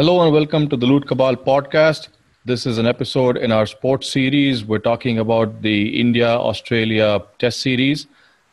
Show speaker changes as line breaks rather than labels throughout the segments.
Hello and welcome to the Loot Cabal podcast. This is an episode in our sports series. We're talking about the India Australia Test Series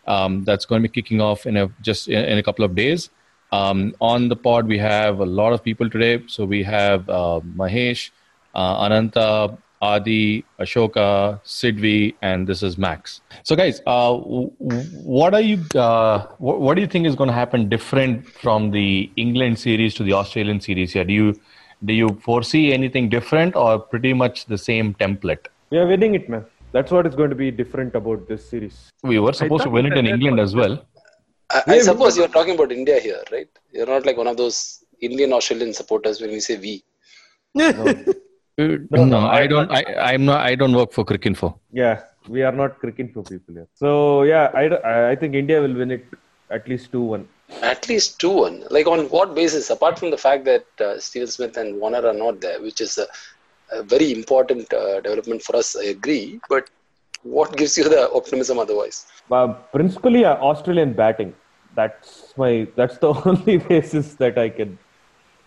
um, that's going to be kicking off in a just in, a couple of days. Um, on the pod, we have a lot of people today. So we have uh, Mahesh, uh, Ananta, Adi, Ashoka, Sidvee, and this is Max. So, guys, uh, what are you? Uh, what, what, do you think is going to happen different from the England series to the Australian series here? Do you do you foresee anything different, or pretty much the same template?
We are winning it, man. That's what is going to be different about this series.
We were supposed to win it in England as well.
I, I suppose you're talking about India here, right? You're not like one of those Indian Australian supporters when we say we.
No. No, no, I don't. I, I'm not. I don't work for Cricinfo.
Yeah, we are not Cricinfo people here. So yeah, I, I think India will win it at least two one.
At least two one. Like on what basis? Apart from the fact that uh, Steve Smith and Warner are not there, which is a, a very important uh, development for us. I agree, but what gives you the optimism otherwise?
Uh, principally, uh, Australian batting. That's my. That's the only basis that I can.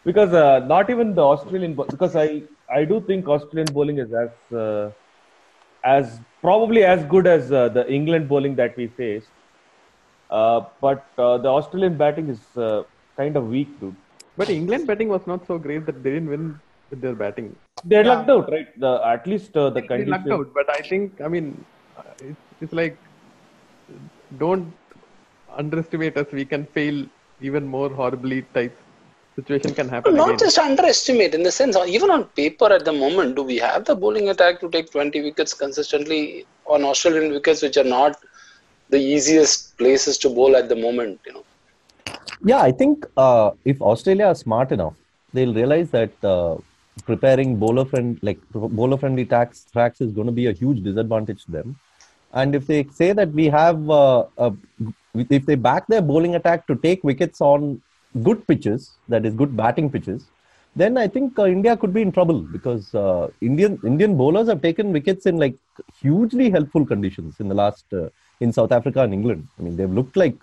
Because uh, not even the Australian, because I I do think Australian bowling is as uh, as probably as good as uh, the England bowling that we faced. Uh, but uh, the Australian batting is uh, kind of weak, dude.
But England batting was not so great that they didn't win with their batting.
They yeah. lucked out, right? The, at least uh, the condition.
They lucked out, but I think I mean it's, it's like don't underestimate us. We can fail even more horribly type situation can happen.
Not
again.
just underestimate in the sense, even on paper at the moment, do we have the bowling attack to take 20 wickets consistently on Australian wickets, which are not the easiest places to bowl at the moment? You know.
Yeah, I think uh, if Australia are smart enough, they'll realize that uh, preparing bowler friend like bowler friendly tracks tracks is going to be a huge disadvantage to them. And if they say that we have, uh, a, if they back their bowling attack to take wickets on good pitches, that is good batting pitches, then I think uh, India could be in trouble because uh, Indian Indian bowlers have taken wickets in like hugely helpful conditions in the last uh, in South Africa and England. I mean, they've looked like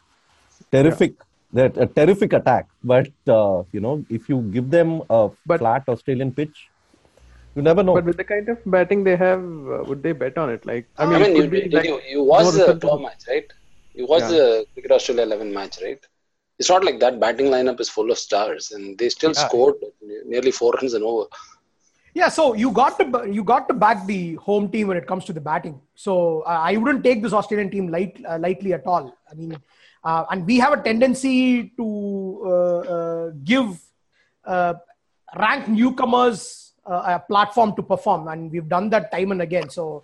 terrific. Yeah. They're a terrific attack, but uh, you know, if you give them a but, flat Australian pitch, you never know.
But with the kind of batting they have, uh, would they bet on it? Like,
I mean, I mean you, like you, you watch the tour match, right? You watch yeah. the Cricket Australia 11 match, right? It's not like that. Batting lineup is full of stars and they still yeah. scored nearly four runs and over.
Yeah so you got to you got to back the home team when it comes to the batting. So uh, i wouldn't take this australian team light, uh, lightly at all. I mean uh, and we have a tendency to uh, uh, give uh, ranked newcomers a platform to perform and we've done that time and again. So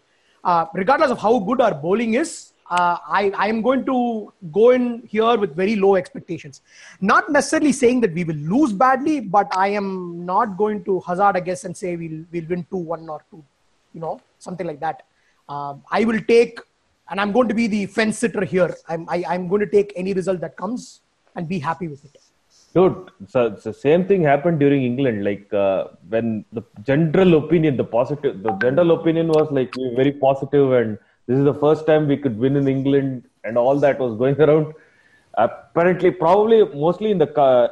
regardless of how good our bowling is uh, I, am going to go in here with very low expectations. Not necessarily saying that we will lose badly, but I am not going to hazard a guess and say we'll, we'll win 2 1 or 2, you know, something like that. Uh, I will take, and I'm going to be the fence sitter here. I'm, I, am i am going to take any result that comes and be happy with it.
Dude, so the same thing happened during England. Like uh, when the general opinion, the positive, the general opinion was like very positive and this is the first time we could win in England, and all that was going around. Apparently, probably mostly in the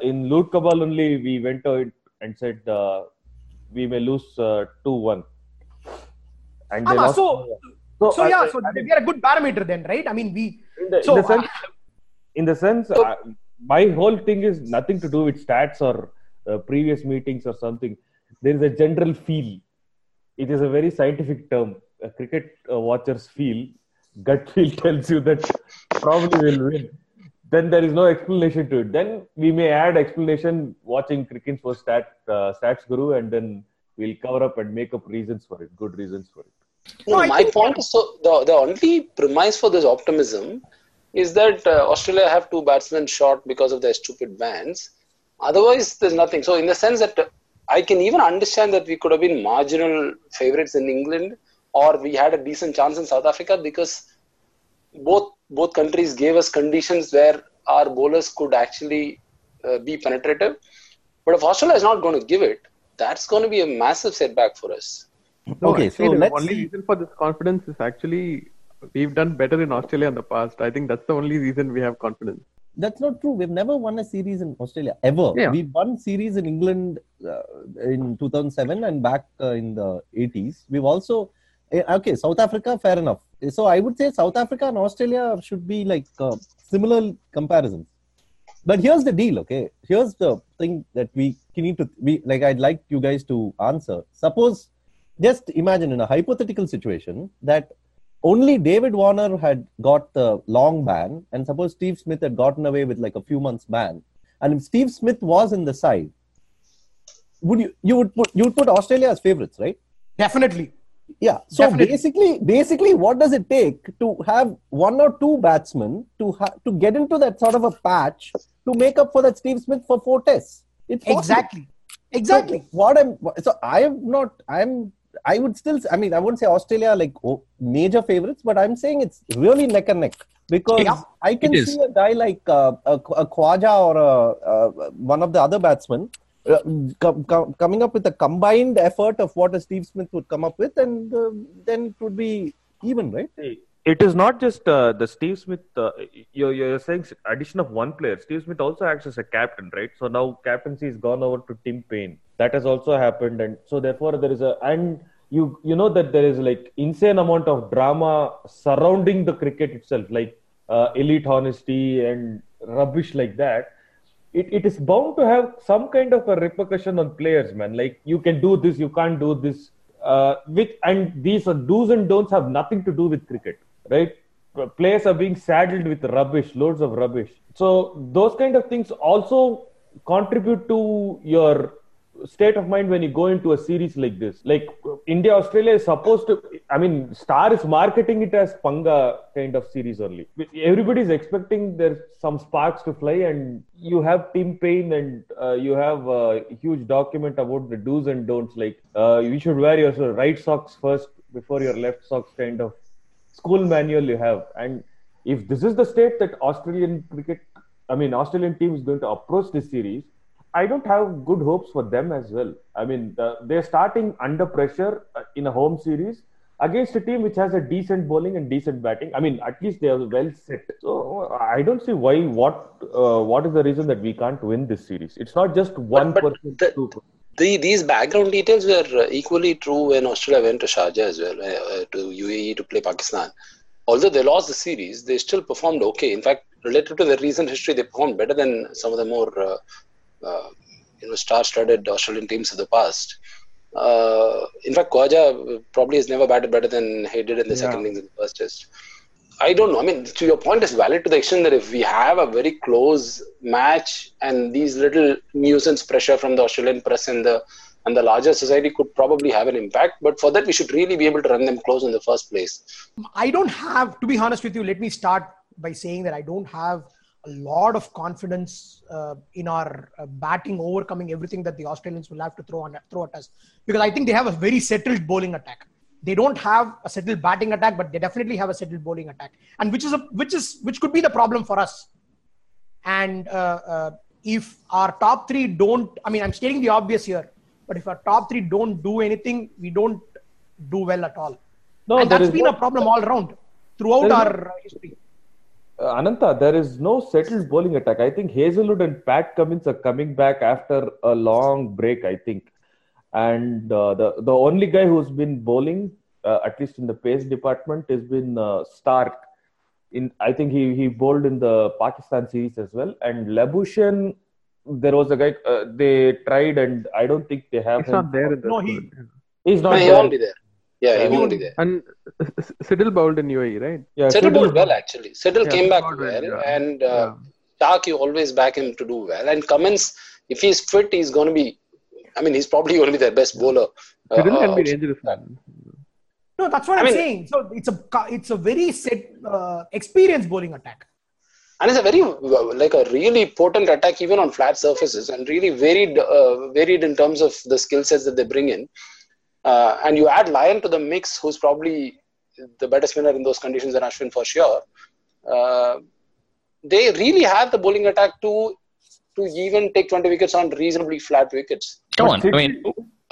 in Loot Cabal only, we went out and said uh, we may lose uh, two uh, one.
And lost, so, so, so yeah, so I mean, they are a good parameter then, right? I mean, we
in the,
so,
in the sense, uh, in the sense uh, my whole thing is nothing to do with stats or uh, previous meetings or something. There is a general feel. It is a very scientific term uh, cricket uh, watchers feel, gut feel tells you that probably will win. Then there is no explanation to it. Then we may add explanation watching cricket for stat uh, stats guru, and then we'll cover up and make up reasons for it, good reasons for it.
No, my point is so the the only premise for this optimism is that uh, Australia have two batsmen short because of their stupid bans. Otherwise, there's nothing. So in the sense that I can even understand that we could have been marginal favorites in England or we had a decent chance in South Africa because both both countries gave us conditions where our bowlers could actually uh, be penetrative. But if Australia is not going to give it, that's going to be a massive setback for us.
No, okay, so the only see. reason for this confidence is actually we've done better in Australia in the past. I think that's the only reason we have confidence.
that's not true. We've never won a series in Australia ever.
Yeah.
We won series in England uh, in 2007 and back uh, in the 80s. We've also okay South Africa, fair enough. So I would say South Africa and Australia should be like uh, similar comparisons. But here's the deal, okay? Here's the thing that we need to we like. I'd like you guys to answer. Suppose, just imagine in a hypothetical situation that only David Warner had got the long ban, and suppose Steve Smith had gotten away with like a few months ban, and if Steve Smith was in the side, would you you would put you would put Australia as favorites, right?
Definitely.
Yeah. So
Definitely.
basically, basically, what does it take to have one or two batsmen to ha- to get into that sort of a patch to make up for that Steve Smith for four tests? It's possible.
Exactly. Exactly.
So what I'm so I am not I'm I would still I mean I wouldn't say Australia like oh, major favorites, but I'm saying it's really neck and neck because
Yeah,
I can see a guy like uh, a, a Khawaja or a, uh, one of the other batsmen. Uh, com- com- coming up with a combined effort of what a Steve Smith would come up with, and uh, then it would be even, right?
It is not just uh, the Steve Smith. Uh, you're, you're saying addition of one player. Steve Smith also acts as a captain, right? So now captaincy is gone over to Tim Paine. That has also happened, and so therefore there is a and you you know that there is like insane amount of drama surrounding the cricket itself, like uh, elite honesty and rubbish like that. It, it is bound to have some kind of a repercussion on players, man. Like you can do this, you can't do this. Uh, which and these are do's and don'ts have nothing to do with cricket, right? Players are being saddled with rubbish, loads of rubbish. So those kind of things also contribute to your state of mind when you go into a series like this. Like India Australia is supposed to. I mean, Star is marketing it as Panga kind of series only. Everybody is expecting there's some sparks to fly, and you have Tim Paine and uh, you have a huge document about the do's and don'ts. Like uh, you should wear your right socks first before your left socks, kind of school manual you have. And if this is the state that Australian cricket, I mean Australian team is going to approach this series, I don't have good hopes for them as well. I mean, the, they're starting under pressure uh, in a home series against a team which has a decent bowling and decent batting. I mean, at least they are well set. So I don't see why. What uh, what is the reason that we can't win this series? It's not just one
but
person.
the-. The, these background details were uh, equally true when Australia went to Sharjah as well, uh, uh, to UAE to play Pakistan. Although they lost the series, they still performed okay. In fact, relative to their recent history, they performed better than some of the more uh, uh, you know star-studded Australian teams of the past. Uh, in fact, Khawaja probably has never batted better than he did in the second innings in the first test. I don't know. I mean, to your point, is valid to the extent that if we have a very close match and these little nuisance pressure from the Australian press and the and the larger society could probably have an impact. But for that, we should really be able to run them close in the first place.
I don't have, to be honest with you, let me start by saying that I don't have a lot of confidence uh, in our uh, batting overcoming everything that the Australians will have to throw on throw at us because I think they have a very settled bowling attack. They don't have a settled batting attack, but they definitely have a settled bowling attack, and which is a which is which could be the problem for us. And uh, uh, if our top three don't, I mean, I'm stating the obvious here, but if our top three don't do anything, we don't do well at all.
No,
and that's been
no-
a problem all around throughout our uh, history.
Uh, Ananta, there is no settled bowling attack. I think Hazlewood and Pat Cummins are coming back after a long break. I think, and uh, the the only guy who's been bowling, uh, at least in the pace department, has been uh, Stark. In I think he he bowled in the Pakistan series as well. And Labuschagne, there was a guy uh, they tried, and I don't think they have
It's
him.
not there in the
No, he-
squad.
He's
No,
not
he
there.
won't be there. Yeah,
Yeah,
he
he
won't be there.
And S- S- Siddle bowled in UAE, right?
Yeah,
Settle
Siddle-
bowled well, actually. Settle
Yeah,
came back well,
well, yeah.
and uh, Stark, you always back him to do well. And Cummins, if he's fit, he's going to be. I mean, he's probably going to be their best bowler. uh,
can
uh,
be dangerous. Man.
No, that's what
I
I am
mean-
saying. So it's a it's a very set uh, experienced bowling attack.
and it's a very like a really potent attack even on flat surfaces and really varied uh, varied in terms of the skill sets that they bring in uh, and you add Lyon to the mix who's probably the better spinner in those conditions than Ashwin for sure uh, they really have the bowling attack to to even take 20 wickets on reasonably flat wickets
Come on. I mean,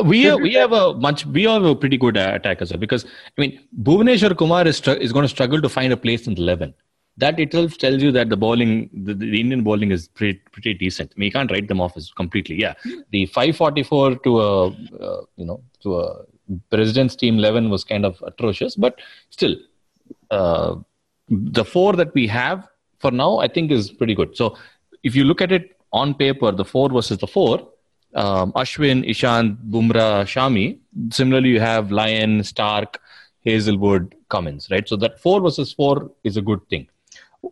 we
Sydney-
we have a much we have a pretty good uh, attack as well because I mean Bhuvneshwar Kumar is str- is going to struggle to find a place in the eleven. That itself tells you that the bowling, the, the Indian bowling is pretty, pretty decent. I mean, you can't write them off as completely. Yeah, the 544 to a uh, you know to a president's team 11 was kind of atrocious, but still, uh, the four that we have for now, I think, is pretty good. So if you look at it on paper, the four versus the four, um, Ashwin, Ishant, Bumrah, Shami. Similarly, you have Lyon, Stark, Hazlewood, Cummins, right? So that four versus four is a good thing.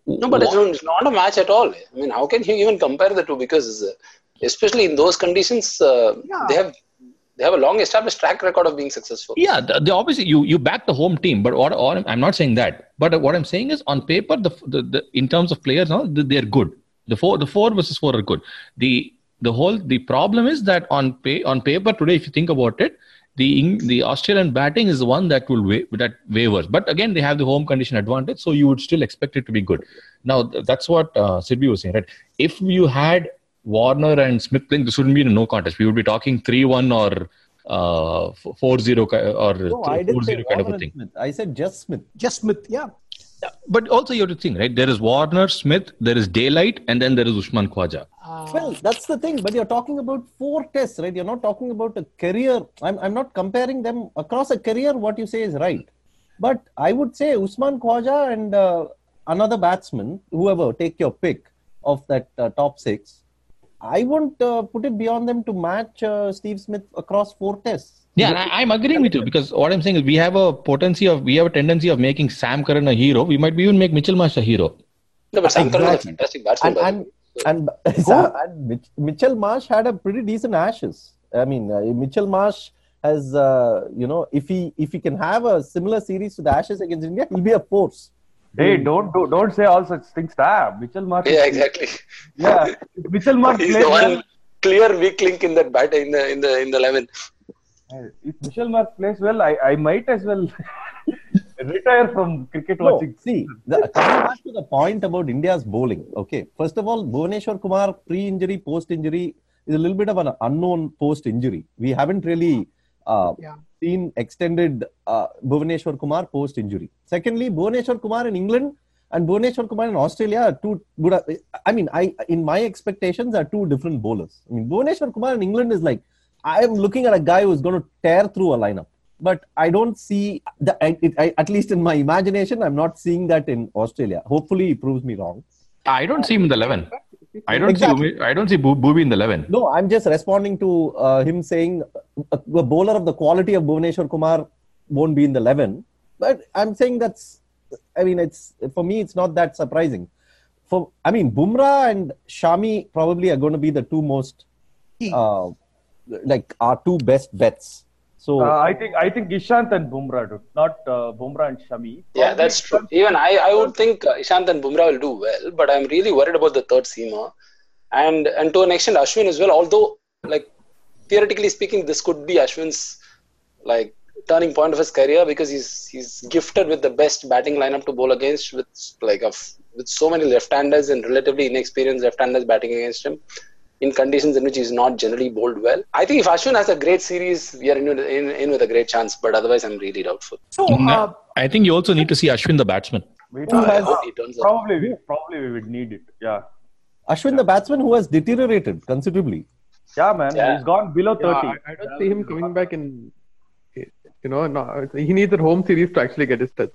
No, but it's not, it's not a match at all. I mean, how can you even compare the two? Because uh, especially in those conditions, uh,
Yeah.
they have they have a long established track record of being successful.
Yeah, the, the obviously you you back the home team, but what, what I'm not saying that. But what I'm saying is on paper, the, the, the in terms of players, no, they're good. The four the four versus four are good. The the whole the problem is that on pay on paper today, if you think about it, the the Australian batting is the one that will wa- that wavers. But again, they have the home condition advantage, so you would still expect it to be good. Now th- that's what uh, Sidby was saying, right? If you had Warner and Smith playing, this wouldn't be a no contest. We would be talking three one or uh, four zero or
No, I
four
didn't
kind of a thing.
Smith. I said just Smith.
Just Smith, yeah.
Yeah, But also you have to think, right? There is Warner, Smith, there is Daylight, and then there is Usman Khawaja.
Uh,
Well, that's the thing. But you're talking about four tests, right? You're not talking about a career. I'm, I'm not comparing them across a career. What you say is right. But I would say Usman Khawaja and uh, another batsman, whoever, take your pick of that uh, top six. I won't uh, put it beyond them to match uh, Steve Smith across four tests.
Yeah, and I, I'm agreeing with you because what I'm saying is we have a potency of we have a tendency of making Sam Curran a hero. We might even make Mitchell Marsh a hero.
No, but Sam Curran is a
Exactly.
fantastic batsman.
and and
way.
And, so- and Mitch, Mitchell Marsh had a pretty decent Ashes. I mean, uh, Mitchell Marsh has, uh, you know, if he if he can have a similar series to the Ashes against India, he'll be a force.
Hey, don't do, don't say all such things. Ah, Mitchell Marsh.
yeah, exactly.
Yeah, if Mitchell Marsh
He's
plays
the
well.
one clear weak link in that bat in the in the in the eleven.
If Mitchell Marsh plays well, I, I might as well retire from cricket
No,
watching.
see, the, coming back to the point about India's bowling. Okay, first of all, Bhuvneshwar Kumar pre-injury, post-injury is a little bit of an unknown post-injury. We haven't really uh,
Yeah.
seen extended uh, Bhuvneshwar Kumar post-injury. Secondly, Bhuvneshwar Kumar in England and Bhuvneshwar Kumar in Australia are two good. I mean, I in my expectations are two different bowlers. I mean, Bhuvneshwar Kumar in England is like I am looking at a guy who's going to tear through a lineup. But I don't see the I, it, I, at least in my imagination, I'm not seeing that in Australia. Hopefully, he proves me wrong.
I don't see him in the eleven. I don't
Exactly.
see I don't see Bo- Booby in the eleven.
No, I'm just responding to uh, him saying a, a bowler of the quality of Bhuvneshwar Kumar won't be in the 11. But I'm saying that's, I mean, it's for me, it's not that surprising. For I mean, Bumrah and Shami probably are going to be the two most, uh, like our two best bets. So
Uh, I think I think Ishant and Bumrah do, not uh, Bumrah and Shami.
Yeah, that's true. Even I, I would think uh, Ishant and Bumrah will do well, but I'm really worried about the third seamer, and and to an extent Ashwin as well. Although, like theoretically speaking, this could be Ashwin's like turning point of his career because he's he's gifted with the best batting lineup to bowl against, with like of with so many left-handers and relatively inexperienced left-handers batting against him in conditions in which he's not generally bowled well. I think if Ashwin has a great series, we are in, in, in with a great chance. But otherwise, I'm really doubtful.
So, uh,
I think you also need to see Ashwin the batsman.
We
Who
don't-
has-
hope turns
probably we, probably we would need it. Yeah,
Ashwin, the batsman who has deteriorated considerably.
yeah, man.
Yeah.
He's gone below
Yeah,
thirty.
I, I don't see him coming back in. You know, no, he needs a home series to actually get his touch.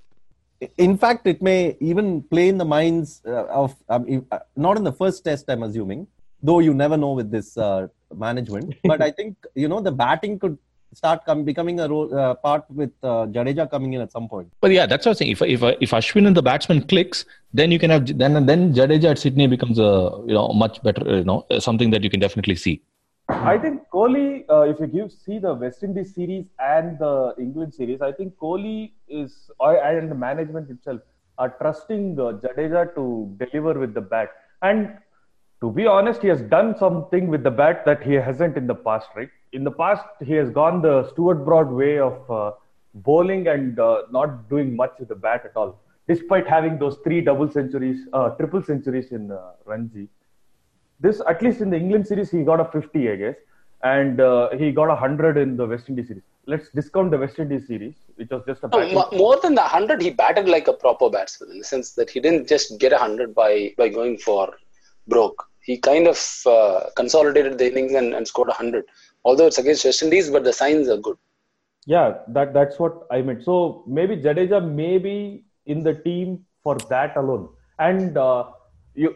In fact, it may even play in the minds uh, of um, if- uh, not in the first test. I'm assuming, though you never know with this uh, management. But I think you know the batting could start come, becoming a role, uh, part with uh, Jadeja coming in at some point.
But yeah, that's what I'm saying. If if if Ashwin and the batsman clicks, then you can have then then Jadeja at Sydney becomes a you know much better you know something that you can definitely see.
I think Kohli, uh, if you give see the West Indies series and the England series, I think Kohli is and the management itself are trusting uh, Jadeja to deliver with the bat. And to be honest, he has done something with the bat that he hasn't in the past, right? In the past, he has gone the Stuart Broad way of uh, bowling and uh, not doing much with the bat at all, despite having those three double centuries, uh, triple centuries in uh, Ranji this at least in the England series he got a 50 I guess and uh, he got a 100 in the West Indies series let's discount the West Indies series, which was just a
No, more than the 100, he batted like a proper batsman in the sense that he didn't just get a 100 by, by going for broke. He kind of uh, consolidated the innings and, and scored a 100. Although it's against West Indies, but the signs are good.
Yeah, that that's what I meant. So maybe Jadeja may be in the team for that alone, and uh, you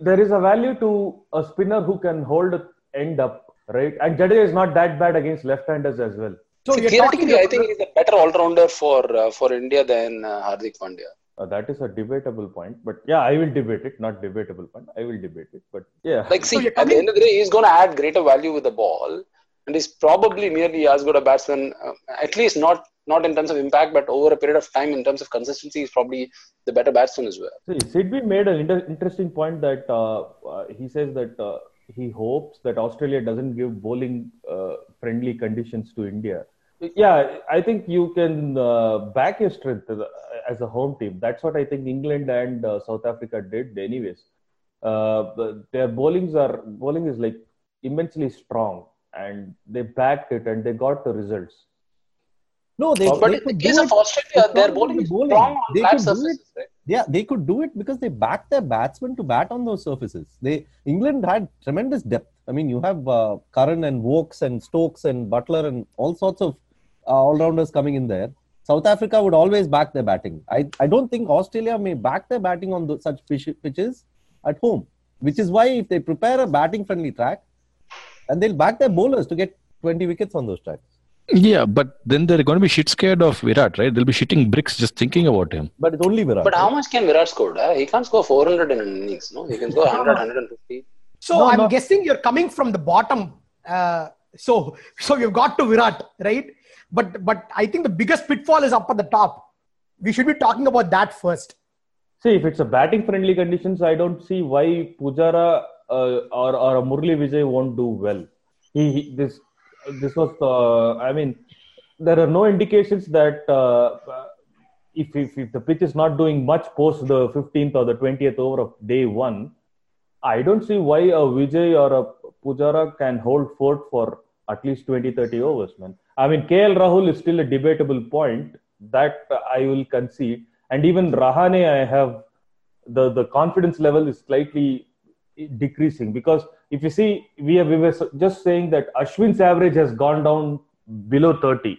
there is a value to a spinner who can hold a end up, right? And Jadeja is not that bad against left-handers as well.
So
See, theoretically, I think he's a better all-rounder for uh, for India than uh, Hardik Pandya.
Uh, that is a debatable point, but yeah, I will debate it. Not debatable point. I will debate it, but yeah.
Like, see,
you're
at the end of the day, he's going to add greater value with the ball, and he's probably nearly as good a batsman. Uh, at least not not in terms of impact, but over a period of time, in terms of consistency, he's probably the better batsman as well.
See, Sidvee made an inter- interesting point that uh, uh, he says that uh, he hopes that Australia doesn't give bowling uh, friendly conditions to India. Yeah, I think you can uh, back your strength as a, home team. That's what I think England and uh, South Africa did, anyways. Uh, their bowlings are bowling is like immensely strong, and they backed it and they got the results.
No, they,
But
But
they
in the case of. Australia, their bowling is
bowling.
strong on
They
flat
could do
surfaces.
it.
Right?
Yeah, they could do it because they backed their batsmen to bat on those surfaces. They England had tremendous depth. I mean, you have uh, Curran and Wokes and Stokes and Buttler and all sorts of uh, all-rounders coming in there. South Africa would always back their batting. I, I don't think Australia may back their batting on the, such pitch- pitches at home, which is why if they prepare a batting-friendly track, and they'll back their bowlers to get 20 wickets on those tracks.
Yeah, but then they're going to be shit scared of Virat, right? They'll be shitting bricks just thinking about him.
But it's only Virat.
But how much can Virat score? He can't score 400 in an innings. No, he can score 100, 150.
So
No,
I'm
no.
guessing you're coming from the bottom. Uh, so so you've got to Virat, right? But but I think the biggest pitfall is up at the top. We should be talking about that first.
See, if it's a batting friendly conditions, I don't see why Pujara uh, or or Murli Vijay won't do well. He, he this this was uh, I mean, there are no indications that uh, if, if if the pitch is not doing much post the 15th or the 20th over of day one, I don't see why a Vijay or a Pujara can hold fort for at least 20 30 overs, man. I mean, KL Rahul is still a debatable point that I will concede. And even Rahane, I have the, the confidence level is slightly decreasing because if you see, we, have, we were just saying that Ashwin's average has gone down below 30.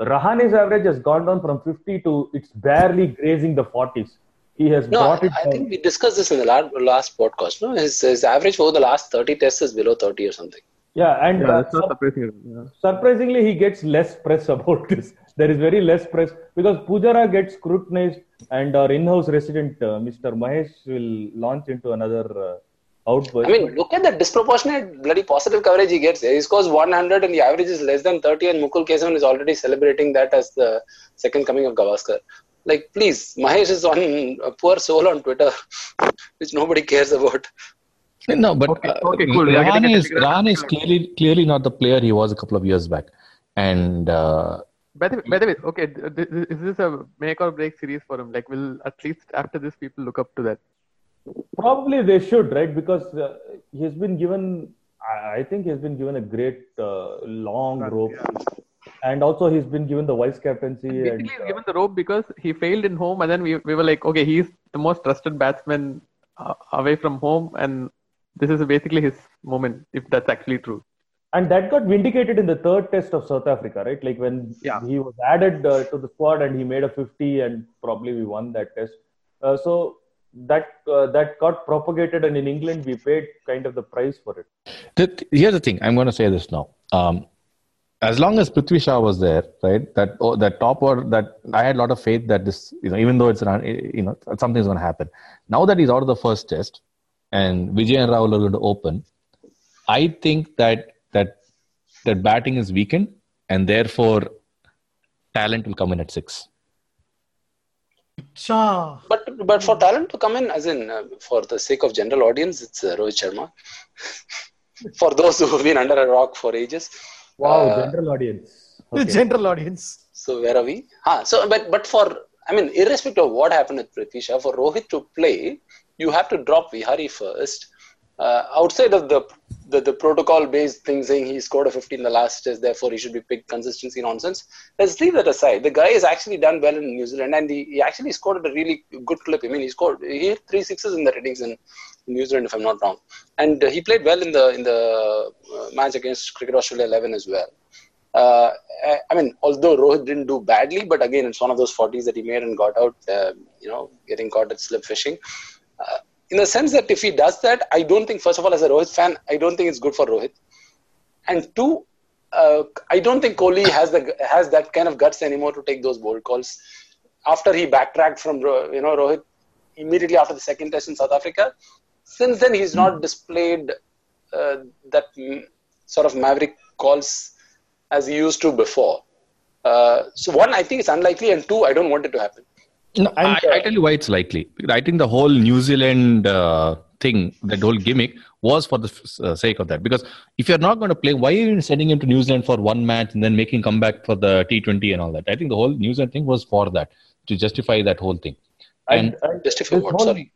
Rahane's average has gone down from 50 to it's barely grazing the 40s. He has
No, I,
brought it
I
down.
think we discussed this in the last, last podcast. No, his, his average over the last 30 tests is below 30 or something.
Yeah, and
Yeah,
uh,
that's not surprising. Yeah.
surprisingly, he gets less press about this. There is very less press because Pujara gets scrutinized, and our in-house resident, uh, Mr. Mahesh, will launch into another uh, outburst.
I mean, look at the disproportionate bloody positive coverage he gets. He scores 100 and the average is less than 30, and Mukul Kesavan is already celebrating that as the second coming of Gavaskar. Like, please, Mahesh is on a poor soul on Twitter, which nobody cares about.
No, but
Okay,
uh,
okay, cool. We are getting
Rahane
a
is
technical-
is clearly clearly not the player he was a couple of years back, and uh,
By the, by the way, okay, th- th- is this a make or break series for him? Like, will at least after this, people look up to that?
Probably they should, right? Because uh, he's been given, I I think he's been given a great uh, long rope, and also he's been given the vice captaincy.
Basically,
And
he's given the rope because he failed in home, and then we, we were like, okay, he's the most trusted batsman uh, away from home, and this is basically his moment, if that's actually true.
and that got vindicated in the third test of South Africa, right? Like when
Yeah.
he was added uh, to the squad and he made a 50, and probably we won that test. Uh, so that uh, that got propagated, and in England we paid kind of the price for it.
the, here's the thing. I'm going to say this now. Um, as long as Prithvi Shaw was there, right? That oh, that top or that I had a lot of faith that this, you know, even though it's an, you know something's going to happen. Now that he's out of the first test, and Vijay and Rahul are going to open, I think that that that batting is weakened, and therefore talent will come in at six.
Cha.
But but for talent to come in, as in uh, for the sake of general audience, it's uh, Rohit Sharma. for those who have been under a rock for ages.
Wow,
Uh,
general audience.
The
Okay.
general audience.
So where are we? Ah, so but but for I mean, irrespective of what happened with Prithvi Shaw, for Rohit to play, you have to drop Vihari first. Uh, outside of the the, the protocol based thing saying he scored a 50 in the last test, therefore he should be picked consistency nonsense. Let's leave that aside. The guy has actually done well in New Zealand and he, he actually scored a really good clip. I mean, he scored, he hit three sixes in the ratings in, in New Zealand, if I'm not wrong. And uh, he played well in the, in the uh, match against Cricket Australia 11 as well. Uh, I mean, although Rohit didn't do badly, but again, it's one of those 40s that he made and got out, uh, you know, getting caught at slip fishing. In the sense that if he does that, I don't think, first of all, as a Rohit fan, I don't think it's good for Rohit. And two, uh, I don't think Kohli has the has that kind of guts anymore to take those bold calls. After he backtracked from you know Rohit immediately after the second test in South Africa, since then he's not displayed uh, that sort of maverick calls as he used to before. Uh, so one, I think it's unlikely, and two, I don't want it to happen.
No, I, I, tell you why it's likely. I think the whole New Zealand uh, thing, that whole gimmick, was for the uh, sake of that. Because if you're not going to play, why are you sending him to New Zealand for one match and then making come back for the T20 and all that? I think the whole New Zealand thing was for that to justify that whole thing.
And, and justify what? Whole, Sorry.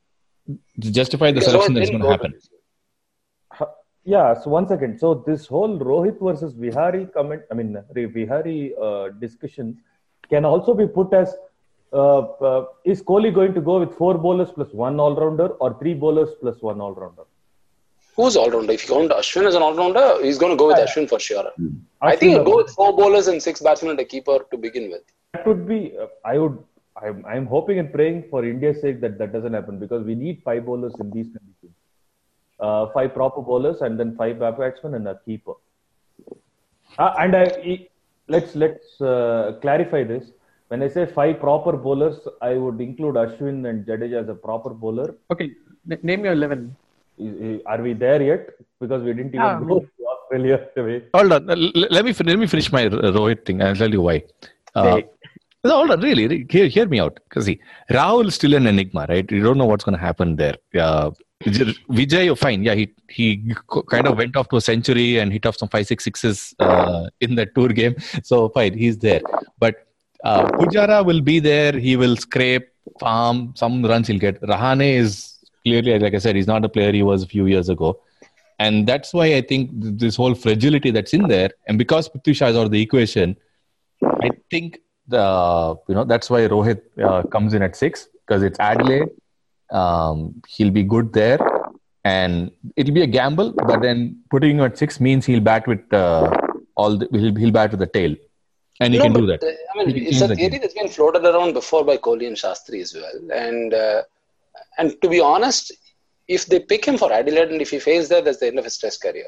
To justify the selection that's going to happen.
Yeah, so one second. So this whole Rohit versus Vihari comment, I mean Vihari uh, discussion, can also be put as is Kohli going to go with four bowlers plus one all rounder or three bowlers plus one all rounder?
Who's all rounder? If you count Ashwin as an all rounder, he's going to go with yeah. Ashwin for sure. Mm. I think he'll go with four bowlers and six batsmen and a keeper to begin with.
That would be. Uh, I would. I'm, I'm hoping and praying for India's sake that that doesn't happen because we need five bowlers in these conditions. Uh, five proper bowlers and then five batsmen and a keeper. Uh, and I, let's let's uh, clarify this when I say five proper bowlers, I would include Ashwin and Jadeja as a proper bowler.
Okay, N- name your 11.
Are we there yet? Because we didn't even ah, go to Australia today.
Hold on. Let me, let me finish my Rohit thing. I'll tell you why. Uh, no, hold on, really, hear, hear me out. Because see, Rahul is still an enigma, right? You don't know what's going to happen there. Uh, Vijay, fine. Yeah, he he kind of went off to a century and hit off some five, six sixes uh, in that tour game. So fine, he's there. But uh, Pujara will be there. He will scrape, farm, some runs he'll get. Rahane is clearly, like I said, he's not a player he was a few years ago. And that's why I think this whole fragility that's in there, and because Prithvi Shaw is out of the equation, I think the you know that's why Rohit uh, comes in at six because it's Adelaide. Um, he'll be good there, and it'll be a gamble. But then putting him at six means he'll bat with uh, all the, he'll, he'll bat with the tail and he no, can do that. Uh,
I mean, it's a theory that's been floated around before by Kohli and Shastri as well. And uh, and to be honest, if they pick him for Adelaide and if he fails there, that's the end of his Test career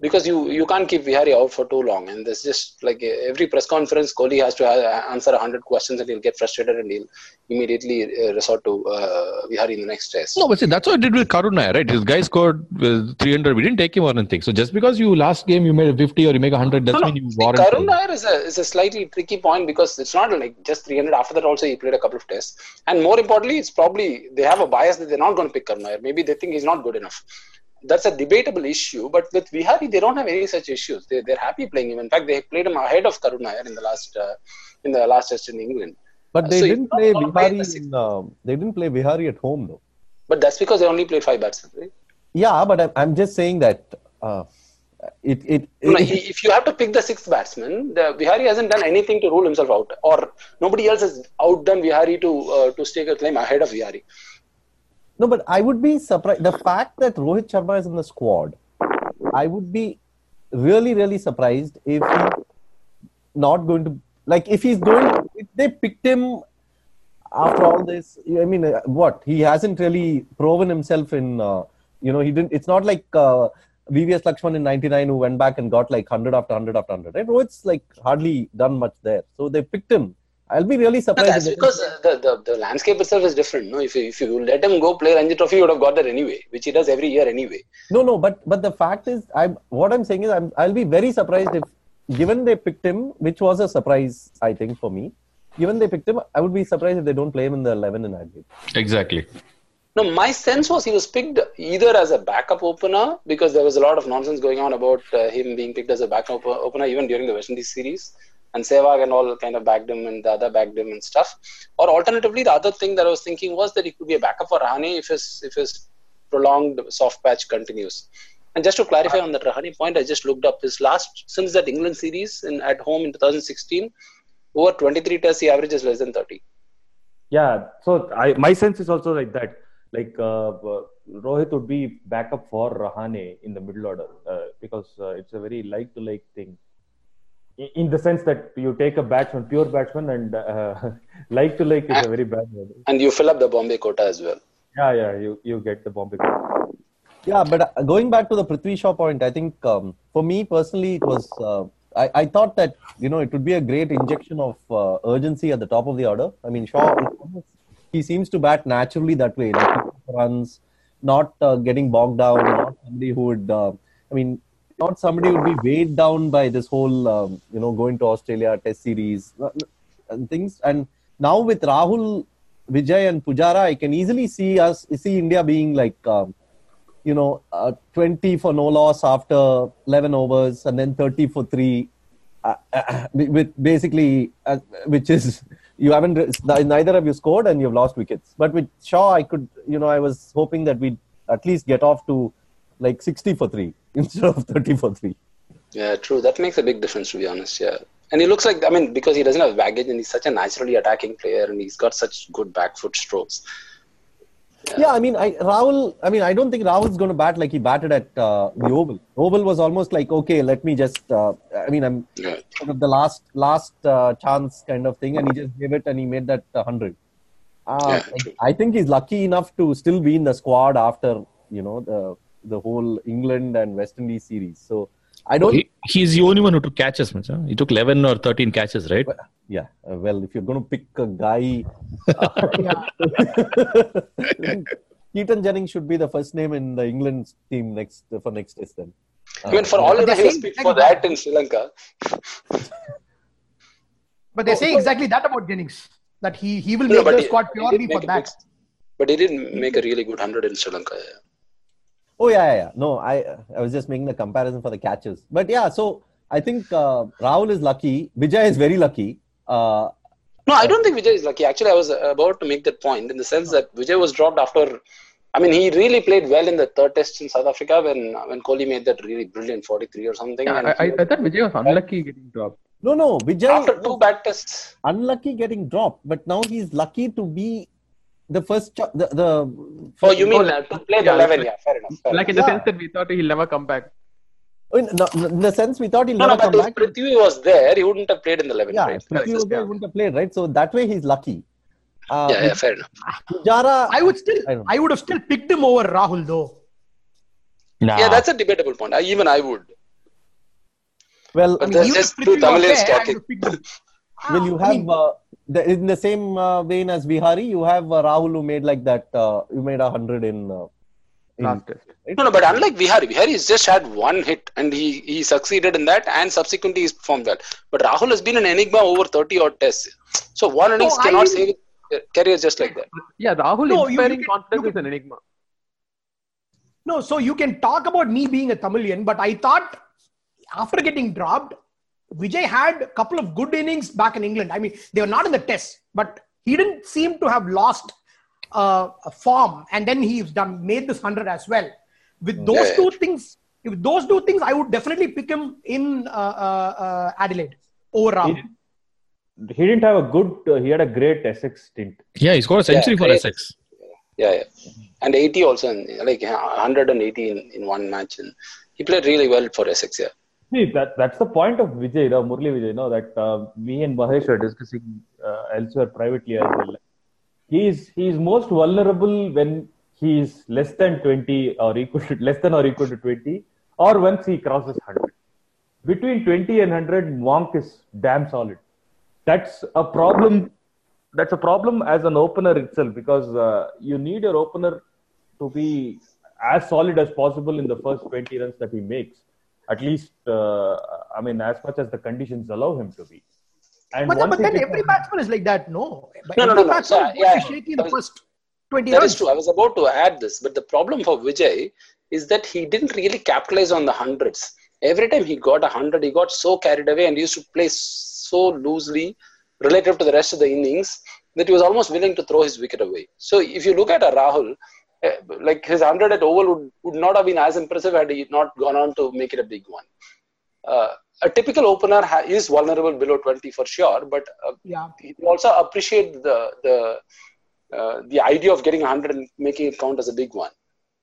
because you you can't keep Vihari out for too long. And there's just like every press conference, Kohli has to answer hundred questions, and he'll get frustrated, and he'll immediately uh, resort to uh, Vihari in the next test.
No, but see, that's what I did with Karun Nair, right? His guy scored uh, 300. We didn't take him or anything. So just because you last game you made a 50 or you make 100, doesn't no, mean you warrant.
Karun Nair is a is a slightly tricky point because it's not like just 300. After that, also he played a couple of tests, and more importantly, it's probably they have a bias that they're not going to pick Karun Nair. Maybe they think he's not good enough that's a debatable issue. But with Vihari, they don't have any such issues. They, they're happy playing him. In fact, they played him ahead of Karun Nair in the last uh, in the last test in England.
But they so didn't play Vihari. In, uh, they didn't play Vihari at home though.
But that's because they only played five batsmen, right?
Yeah, but I'm, I'm just saying that. Uh, it, it, it,
no, he, if you have to pick the sixth batsman, the Vihari hasn't done anything to rule himself out, or nobody else has outdone Vihari to uh, to stake a claim ahead of Vihari.
No, but I would be surprised. The fact that Rohit Sharma is in the squad, I would be really, really surprised if he's not going to like if he's going. If they picked him after all this, I mean, uh, what he hasn't really proven himself in. Uh, you know, he didn't. It's not like uh, VVS Laxman in '99 who went back and got like hundred after hundred after hundred. Right? Rohit's like hardly done much there, so they picked him I'll be really surprised.
No, that's because the, the, the landscape itself is different. No, if you, if you let him go play Ranji Trophy, he would have got there anyway, which he does every year anyway.
No, no, but but the fact is, I'm what I'm saying is, I'm I'll be very surprised if, given they picked him, which was a surprise, I think for me. Given they picked him, I would be surprised if they don't play him in the 11 in Adelaide.
Exactly.
No, my sense was he was picked either as a backup opener because there was a lot of nonsense going on about uh, him being picked as a backup opener even during the West Indies series and Sehwag and all kind of backed him and the other backed him and stuff. Or alternatively, the other thing that I was thinking was that he could be a backup for Rahane if his if his prolonged soft patch continues. And just to clarify on that Rahane point, I just looked up his last since that England series in at home in 2016, over 23 tests, he averages less than 30.
Yeah, so I my sense is also like that. Like uh, uh, Rohit would be backup for Rahane in the middle order uh, because uh, it's a very like to like thing. In, in the sense that you take a batsman, pure batsman, and uh, like to like is a very bad word.
And you fill up the Bombay quota as well.
Yeah, yeah, you you get the Bombay. quota.
Yeah, but uh, going back to the Prithvi Shaw point, I think um, for me personally, it was. Uh, I, I thought that you know it would be a great injection of uh, urgency at the top of the order. I mean, Shaw, he seems to bat naturally that way, like runs, not uh, getting bogged down, not somebody who would. Uh, I mean, not somebody would be weighed down by this whole um, you know going to Australia Test series uh, and things. And now with Rahul, Vijay, and Pujara, I can easily see us see India being like. Um, you know, uh, 20 for no loss after 11 overs, and then 30 for three, uh, uh, with basically, uh, which is you haven't neither have you scored and you've lost wickets. But with Shaw, I could, you know, I was hoping that we'd at least get off to like 60 for three instead of 30 for three.
Yeah, true. That makes a big difference, to be honest. Yeah. And he looks like, I mean, because he doesn't have baggage and he's such a naturally attacking player and he's got such good back foot strokes.
Yeah. yeah, I mean, I, Rahul. I mean, I don't think Rahul's going to bat like he batted at uh, the Oval. Oval was almost like, okay, let me just. Uh, I mean, I'm
Yeah.
sort of the last last uh, chance kind of thing, and he just gave it and he made that uh, hundred. Uh,
Yeah, true.
I think he's lucky enough to still be in the squad after you know the the whole England and West Indies series. So I don't.
He, he's the only one who took catches, Macha. He took 11 or 13 catches, right?
yeah, uh, well, if you're going to pick a guy,
Yeah.
Keaton Jennings should be the first name in the England team next for next test. Then.
I mean, for all I know,
they're
he was picked for that in Sri Lanka.
But they say exactly that about Jennings. That he, he will
No,
make
but
the
he-
squad purely for
make
that.
good- But he didn't make a really good 100 in Sri Lanka. Yeah.
Oh yeah, yeah, yeah. No, I I was just making the comparison for the catches. But yeah, so I think uh, Rahul is lucky. Vijay is very lucky. Uh,
No, I don't think Vijay is lucky. Actually, I was about to make that point in the sense that Vijay was dropped after. I mean, he really played well in the third test in South Africa when when Kohli made that really brilliant 43 or something.
Yeah,
and
I, I, I thought Vijay was unlucky getting dropped.
no, no, Vijay
after two bad tests.
unlucky getting dropped, but now he's lucky to be the first. Cho- the the.
Oh, you mean
Oh,
uh, to play the
yeah,
11?
like-
Yeah, fair enough. Fair
Like in the
Yeah.
sense that we thought he'll never come back.
in, no, in the sense we thought he'll
No, no,
never
but
come
if
back.
Prithvi was there, he wouldn't have played in the 11.
yeah,
right?
Prithvi
Correct.
Uday wouldn't have played, right? So that way he's lucky. Uh,
Yeah, yeah, fair enough.
Jara,
I would still,
I.
I would have still picked him over Rahul though.
Nah.
Yeah, that's a debatable point. I, even I would.
well,
But
I mean,
There's just two
Prithvi was
Tamilians
there, I
talking.
would have picked him.
will you
I
have
mean,
uh, the, in the same uh, vein as Vihari? You have uh, Rahul who made like that. Uh, you made a hundred in. Uh, in
Last test.
right?
No, no, but unlike Vihari, Vihari has just had one hit and he, he succeeded in that and subsequently he's performed well. But Rahul has been an enigma over 30 odd tests. So one innings
I
cannot
didn't-
save his career just like that.
Yeah, Rahul
No, you- you
inspiring
can-
confidence
you
is an enigma.
No, so you can talk about me being a Tamilian, but I thought after getting dropped, Vijay had a couple of good innings back in England. I mean, they were not in the test, but he didn't seem to have lost uh, a form, and then he's done made this hundred as well. With those
Yeah.
two things, with those two things, I would definitely pick him in uh, uh, uh, Adelaide over
He, didn't- he didn't have a good. Uh, he had a great Essex stint.
Yeah, he scored a century
Yeah,
for
great.
Essex.
Yeah, yeah. And 80 also, in, like 180 in, in one match. And he played really well for Essex, yeah.
See, that that's the point of Vijay, no, Murli Vijay, You know that uh, me and Mahesh are discussing uh, elsewhere privately as well. He's he's most vulnerable when he's less than 20 or equal to less than or equal to 20, or once he crosses 100. Between 20 and 100, Monk is damn solid. That's a problem. That's a problem as an opener itself because uh, you need your opener to be as solid as possible in the first 20 runs that he makes. At least, uh, I mean, as much as the conditions allow him to be. And
But, but then every batsman is like that, no? But
No, no,
every
no, no.
batsman
So,
is going
yeah,
shaky in the
was-
first 20
That
runs.
is true. I was about to add this, but the problem for Vijay is that he didn't really capitalize on the hundreds. Every time he got a hundred, he got so carried away and used to play so loosely relative to the rest of the innings that he was almost willing to throw his wicket away. So if you look at a Rahul, like his 100 at Oval would, would not have been as impressive had he not gone on to make it a big one. Uh, a typical opener ha- is vulnerable below 20 for sure, but uh,
Yeah.
he also appreciate the the uh, the idea of getting 100 and making it count as a big one,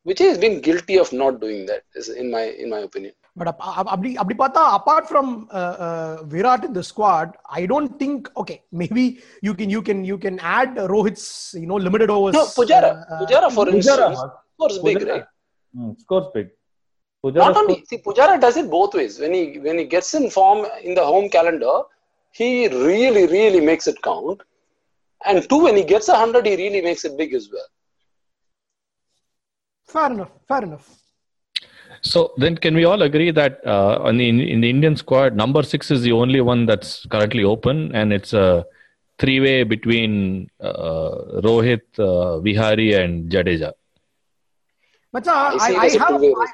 which he has been guilty of not doing that, is in my in my opinion.
But ap- ap- அப்படி அப்படி பார்த்தா apart from uh, uh, Virat in the squad, I don't think okay maybe you can you can you can add Rohit's you know limited overs.
No, Pujara,
uh, uh,
Pujara for
Pujara,
instance, scores big,
Pujara.
right?
Hmm, scores big. Pujara
Not only
scores-
see Pujara does it both ways. When he when he gets in form in the home calendar, he really really makes it count. And two, when he gets a hundred, he really makes it big as well.
fair enough. Fair enough.
So then, can we all agree that uh, on the, in the Indian squad, number six is the only one that's currently open, and it's a three-way between uh, Rohit, uh, Vihari, and Jadeja.
Macha,
I
I, I
it as a
have I.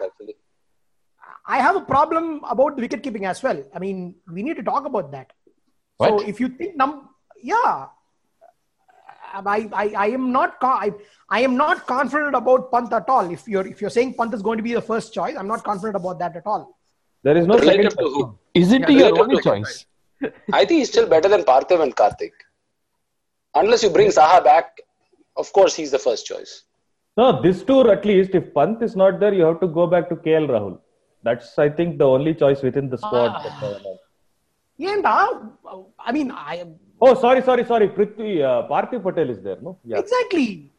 I have a problem about the wicket keeping as well. I mean, we need to talk about that. So if you think num, yeah, I, I, I am not I, I am not confident about Pant at all. If you're if you're saying Pant is going to be the first choice, I'm not confident about that at all.
There is no
Relative
second
to who?
Isn't
Yeah,
he your only choice?
I think he's still better than Parthiv and Karthik. Unless you bring Saha back, of course he's the first choice.
No, this tour at least, if Pant is not there, you have to go back to KL Rahul. That's, I think, the only choice within the squad.
Ah.
that they have.
And uh, I mean, I am
Oh, sorry, sorry, sorry. Prithvi, uh, Parthiv Patel is there, no? Yeah.
exactly.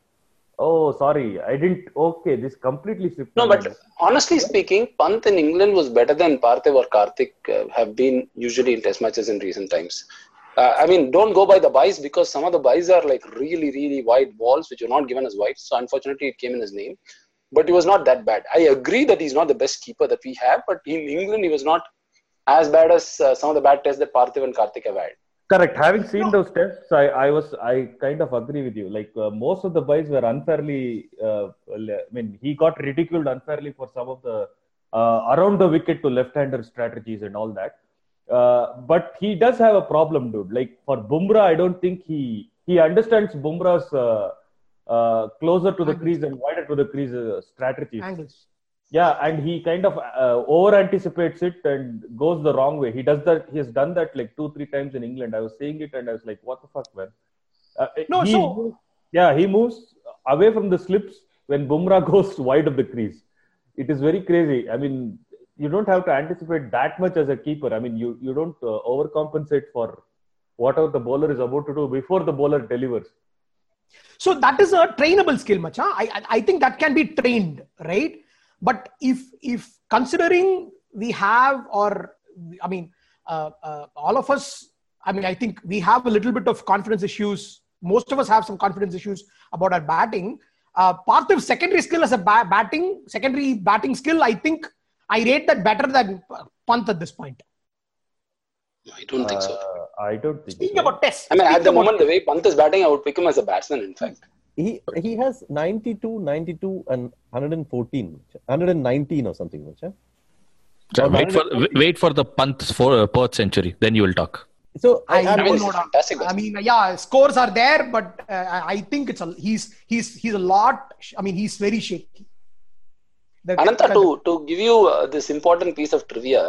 Oh, sorry. I didn't. Okay, this completely slipped.
No, but honestly speaking, Pant in England was better than Parthiv or Karthik uh, have been usually in test matches in recent times. Uh, I mean, don't go by the buys because some of the buys are like really, really wide balls which are not given as wides. So unfortunately, it came in his name. But he was not that bad. I agree that he's not the best keeper that we have, but in England, he was not as bad as uh, some of the bad tests that Parthiv and Karthik have had.
Correct. Having seen those tests, I, I was I kind of agree with you. Like uh, most of the buys were unfairly. Uh, I mean, he got ridiculed unfairly for some of the uh, around the wicket to left-hander strategies and all that. Uh, but he does have a problem, dude. Like for Bumrah, I don't think he he understands Bumrah's uh, uh, closer to the crease and wider to the crease uh, strategies.
Angles.
Yeah, and he kind of uh, over anticipates it and goes the wrong way. He does that. He has done that like two, three times in England. I was seeing it and I was like, "What the fuck, man?" Uh,
No,
he
so-
yeah, he moves away from the slips when Bumrah goes wide of the crease. It is very crazy. I mean, you don't have to anticipate that much as a keeper. I mean, you you don't uh, overcompensate for whatever the bowler is about to do before the bowler delivers.
So that is a trainable skill, Macha. I, I I think that can be trained, right? But if if considering we have or I mean uh, uh, all of us, I mean I think we have a little bit of confidence issues. Most of us have some confidence issues about our batting. Uh, part of secondary skill as a ba- batting, secondary batting skill, I think I rate that better than Pant at this point.
I don't think so.
Uh, I don't think.
Speaking
so.
about tests,
I mean, at the
about-
moment, the way Pant is batting, I would pick him as a batsman, in fact.
He he has 92, 92, and 114, 119 or something. Which, huh?
So
Or
wait for wait for the punt for uh, Perth century, then you will talk.
So
I,
I,
I mean,
don't
it's
know.
a fantastic
I mean, yeah, scores are there, but uh, I- I think it's a he's he's he's a lot. I mean, he's very shaky. The-
Ananta,
the-
to, to give you uh, this important piece of trivia,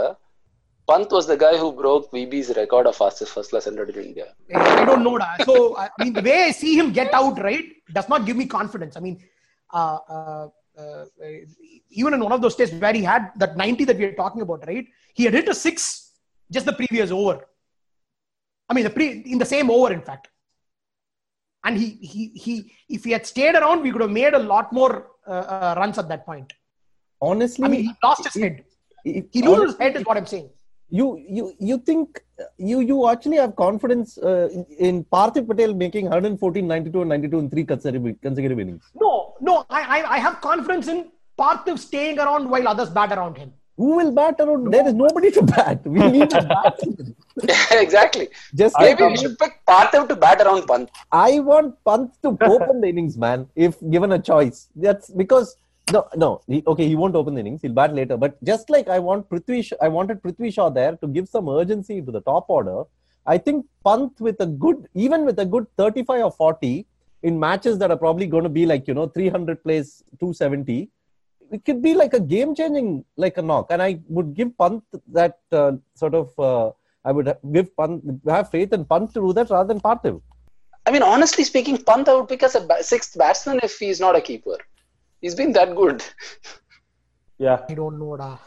Pant was the guy who broke VB's record of fastest first class hundred in India.
I don't know. da. So I I mean, the way I see him get out, right, does not give me confidence. I mean, uh, uh, uh, even in one of those tests where he had that 90 that we are talking about, right, he had hit a six just the previous over. I mean, the pre in the same over, in fact. And he he he, if he had stayed around, we could have made a lot more uh, uh, runs at that point.
honestly,
I mean, he lost his head.
if-
He loses his head, is what I'm saying.
You you you think you you actually have confidence uh, in, in Parthiv Patel making 114, 92, and 92 in three consecutive, consecutive innings.
No, no, I, I, I have confidence in Parthiv staying around while others bat around him.
Who will bat around? There is nobody to bat. We need a batsman.
exactly.
Just
Maybe we should pick Parthiv to bat around Pant.
I want Pant to open the innings, man. If given a choice, that's because no, no. He, okay, he won't open the innings. He'll bat later. But just like I want Prithvi, I wanted Prithvi Shaw there to give some urgency to the top order. I think Pant with a good, even with a good 35 or 40, in matches that are probably going to be like you know 300 plays 270 it could be like a game changing like a knock and i would give Pant that uh, sort of uh, i would give Pant have faith in Pant to do that rather than Parthiv
I mean, honestly speaking, Pant I would pick as a sixth batsman if he's not a keeper. He's been that good.
Yeah.
I don't know. Da.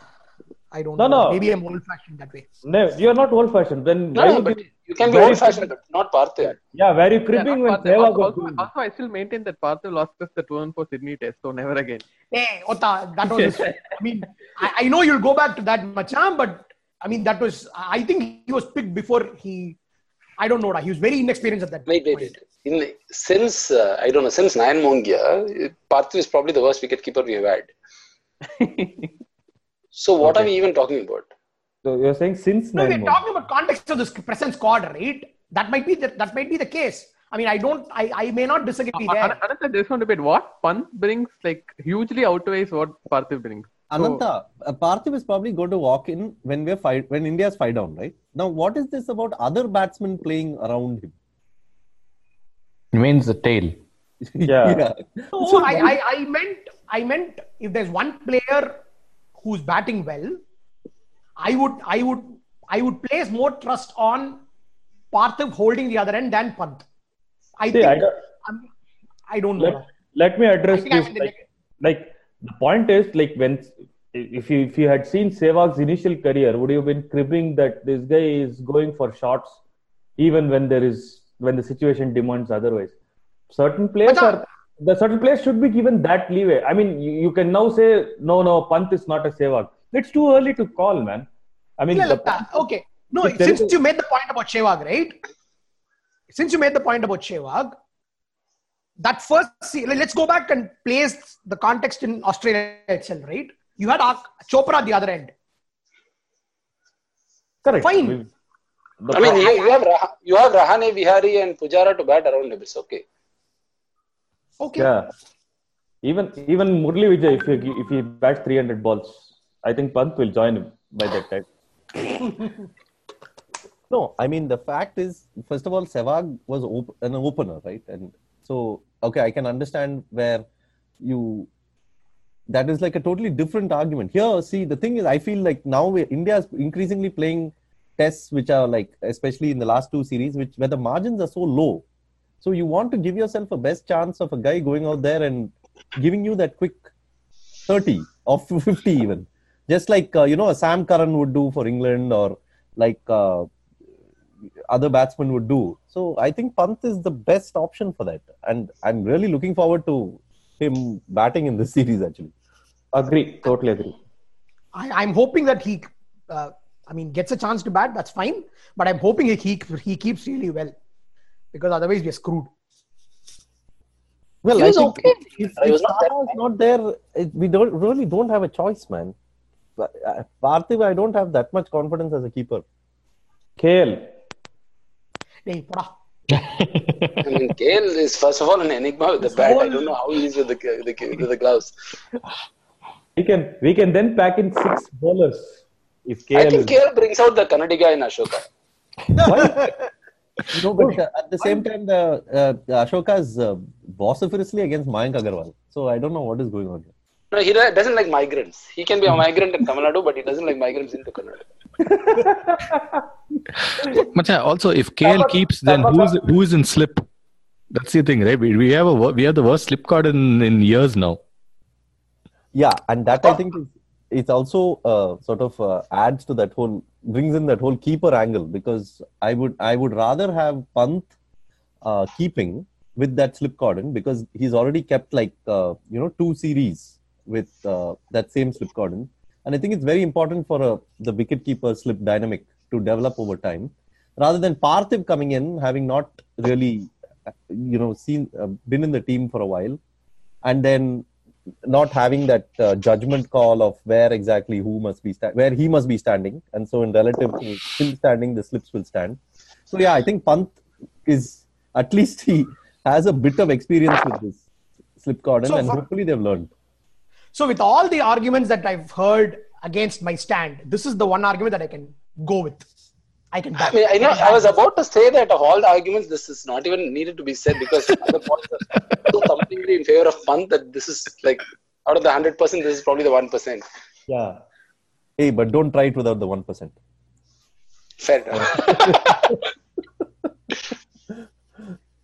I don't
No,
know.
no.
Maybe I'm old fashioned that way.
No, you're not old fashioned. Then
No, no,
you
but you can be old fashioned, but not Parthiv.
yeah, very you
Yeah,
cribbing when
Parthiv.
Sehwag
also,
was
also, also, I still maintain that Parthiv lost us the 2004 Sydney test, so never again.
Hey, Ota, that was. I mean, I, I know you'll go back to that, Macham, but I mean, that was. I think he was picked before he. I don't know. da. He was very inexperienced at that
Wait, wait,
point.
wait. In, since, uh, I don't know, since Nayan Mongia, Parthiv is probably the worst wicketkeeper we have had. So what are we even talking about?
So you're saying since
No,
nine
we're
months.
talking about context of this present squad, right? That might be the, that might be the case. I mean, I don't. I, I may not disagree
An-
there.
Another, there's one debate. What Pant brings like hugely outweighs what Parthiv brings. So-
Ananta, uh, Parthiv is probably going to walk in when we're five, when India's five down, right? Now, what is this about other batsmen playing around him?
It means the tail.
Yeah.
No, I, I, I meant I meant if there's one player who's batting well, I would I would I would place more trust on Parthiv holding the other end than Pant. I
See,
think
I don't-
I'm- I don't know.
let, let me address
I think I'm
this. Like, like the point is like when if you if you had seen Sehwag's initial career, would you have been cribbing that this guy is going for shots even when there is when the situation demands otherwise? Certain players
uh,
are the certain players should be given that leeway. I mean, you, you can now say no, no, Pant is not a Sehwag. It's too early to call, man. I mean, the,
uh, okay. No, since you made the point about Sehwag, right? Since you made the point about Sehwag, that first, let- let's go back and place the context in Australia itself, right? You had Ak- Chopra at the other end.
correct.
Fine.
We- the
I mean, you, you have Rah- you have Rahane, Vihari, and Pujara to bat around him. It's okay.
Okay.
Yeah. Even even Murali Vijay, if he if he bats 300 balls, I think Pant will join him by that time.
No, I mean the fact is, first of all, Sehwag was op- an opener, right? And so, okay, I can understand where you. That is like a totally different argument. Here, see, the thing is, I feel like now India is increasingly playing tests which are like, especially in the last two series, which where the margins are so low. So you want to give yourself a best chance of a guy going out there and giving you that quick 30 or 50 even. Just like, uh, you know, a Sam Curran would do for England or like uh, other batsmen would do. So I think Pant is the best option for that. And I'm really looking forward to him batting in this series actually.
Agree, totally agree.
I, I'm hoping that he, uh, I mean, gets a chance to bat. That's fine. But I'm hoping he, he, he keeps really well. Because otherwise, we're screwed.
Well,
He
I
was
think
okay.
if,
He
if
was not that
not there, it, we don't really don't have a choice, man. But, uh, Parthiv, I don't have that much confidence as a keeper.
KL.
Hey, poda.
I mean, KL is first of all an enigma with the bat. I don't know how he is with the the, with the gloves.
We can we can then pack in six bowlers if KL
I think
is
KL brings out the Kannadiga in Ashoka.
No, but uh, at the same time, the uh, Ashoka is uh, vociferously against Mayank Agarwal. So I don't know what is going on here.
No, he doesn't like migrants. He can be a migrant in Tamil Nadu, but he doesn't like migrants into Kannada.
Macha, also if KL keeps, then who's who's in slip? That's the thing, right? We, we have a we have the worst slip card in, in years now.
Yeah, and that I think is it's also uh, sort of uh, adds to that whole brings in that whole keeper angle because I would I would rather have Pant uh, keeping with that slip cordon because he's already kept like uh, you know two series with uh, that same slip cordon and I think it's very important for uh, the wicket keeper slip dynamic to develop over time. Rather than Parthiv coming in having not really uh, you know seen uh, been in the team for a while and then not having that uh, judgment call of where exactly who must be sta- where he must be standing. And so in relative to still standing the slips will stand. So yeah i think pant is at least he has a bit of experience with this slip cordon
So
and hopefully they've learned
So, with all the arguments that I've heard against my stand, this is the one argument that I can go with. I can.
I mean, I know. I was about to say that of all the arguments, this is not even needed to be said because the points are so completely in favor of Pant that this is like out of the hundred percent, this is probably the one percent.
Yeah.
Hey, but don't try it without the one percent.
Fair enough.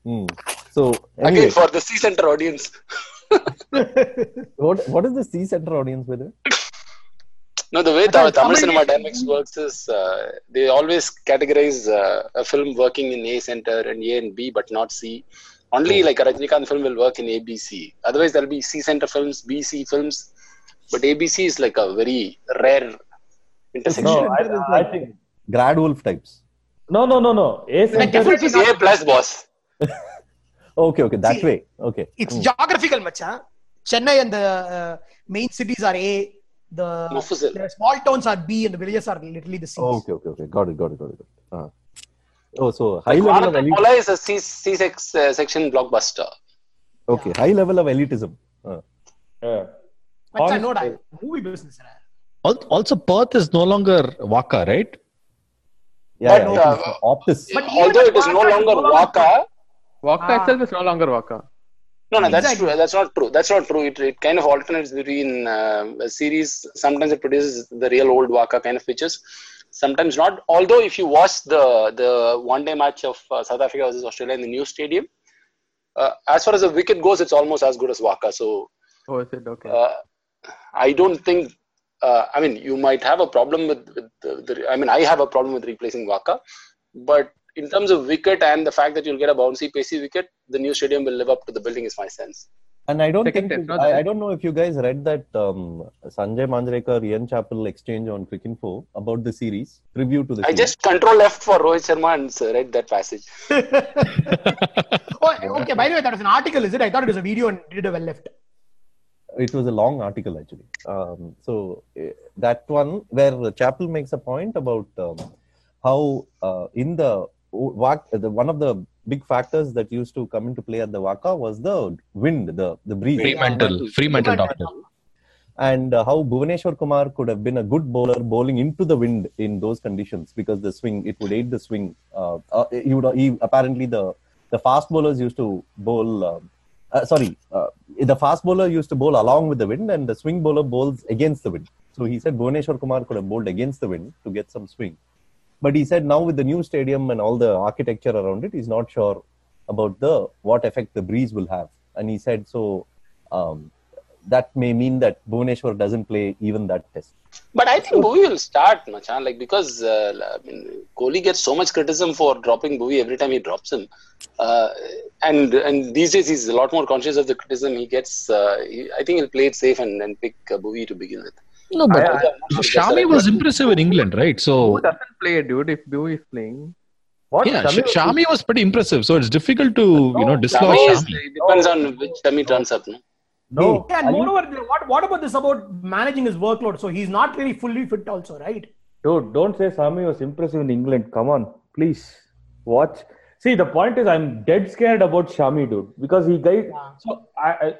Hmm. So
Again, for the C center audience,
what what is the C center audience with it?
no, the way the
thought
Tamil
Tamil
cinema
is-
dynamics works is uh, they always categorize uh, a film working in A center and A and B, but not C. Only like a Rajinikanth film will work in ABC. Otherwise, there'll be C center films, BC films, but ABC is like a very rare intersection.
No,
Center is
I, I think.
Grad Wolf types.
No, no, no, no. A center.
definitely
It's A plus boss.
Okay, okay, that
See,
way. Okay.
It's
Hmm.
geographical, macha. Chennai and the uh, main cities are A. The, the small towns are B, and the villages are literally the C.
Okay, okay, okay. Got it, got it, got it. Got it. Uh. Oh, so high level of elite.
Anathola is a C, C sex, uh, section blockbuster.
Okay, high level of elitism. Uh.
Yeah.
Macha,
Honestly-
no, I movie business. hai.
Also, Perth is no longer WACA, right?
Yeah,
But,
yeah,
uh,
Optus.
But
Although it is no longer
no longer-
WACA.
WACA
Ah.
itself is no longer WACA.
No, no, that's
Exactly.
true. That's not true. That's not true. It, it kind of alternates between uh, a series. Sometimes it produces the real old WACA kind of pictures. Sometimes not. Although if you watch the the one day match of uh, South Africa versus Australia in the new stadium, uh, as far as the wicket goes, it's almost as good as WACA. So
Oh, is it okay?
uh, I don't think. Uh, I mean, you might have a problem with, with the, the. I mean, I have a problem with replacing WACA, but in terms of wicket and the fact that you'll get a bouncy, pacey wicket, the new stadium will live up to the building. Is my sense.
And I don't
Second
think
test,
I, I don't know if you guys read that um, Sanjay Manjrekar Ian Chappell exchange on Cricinfo about the series preview to the
I
series.
just control left for Rohit Sharma and uh, read that passage.
oh, okay. By the way, that was an article, is it? I thought it was a video and did a well left.
it was a long article actually. Um, so eh, that one where Chappell makes a point about um, how uh, in the Wak- the one of the big factors that used to come into play at the WACA was the wind, the the breeze.
Fremantle, Fremantle doctor.
and uh, how Bhuvneshwar Kumar could have been a good bowler bowling into the wind in those conditions because the swing it would aid the swing. Uh, uh, he would he, apparently the the fast bowlers used to bowl. Uh, uh, sorry, uh, the fast bowler used to bowl along with the wind, and the swing bowler bowls against the wind. So he said Bhuvneshwar Kumar could have bowled against the wind to get some swing. But he said now with the new stadium and all the architecture around it, he's not sure about the what effect the breeze will have. And he said so. Um, that may mean that Bhuvneshwar doesn't play even that test.
But I think Bhuvi will start, Machan, like because uh, I mean, Kohli gets so much criticism for dropping Bhuvi every time he drops him, uh, and and these days he's a lot more conscious of the criticism he gets. Uh, he, I think he'll play it safe and, and pick uh, Bhuvi to begin with.
No, but
I- I'm not sure if that's the
Shami was
word.
impressive in England, right? So
Who doesn't play, dude? If Boo is playing,
What?
yeah,
Shami
Shami was pretty impressive. So it's difficult to you know
Shami
dislodge
is,
Shami.
it depends on which Shami turns up. No?
No.
Yeah, and
are you-
moreover, what, what about this about managing his workload? So he's not really fully fit, also, right?
Dude, don't say Shami was impressive in England. Come on, please watch. See, the point is, I'm dead scared about Shami, dude, because he guys.
Yeah.
So I, I,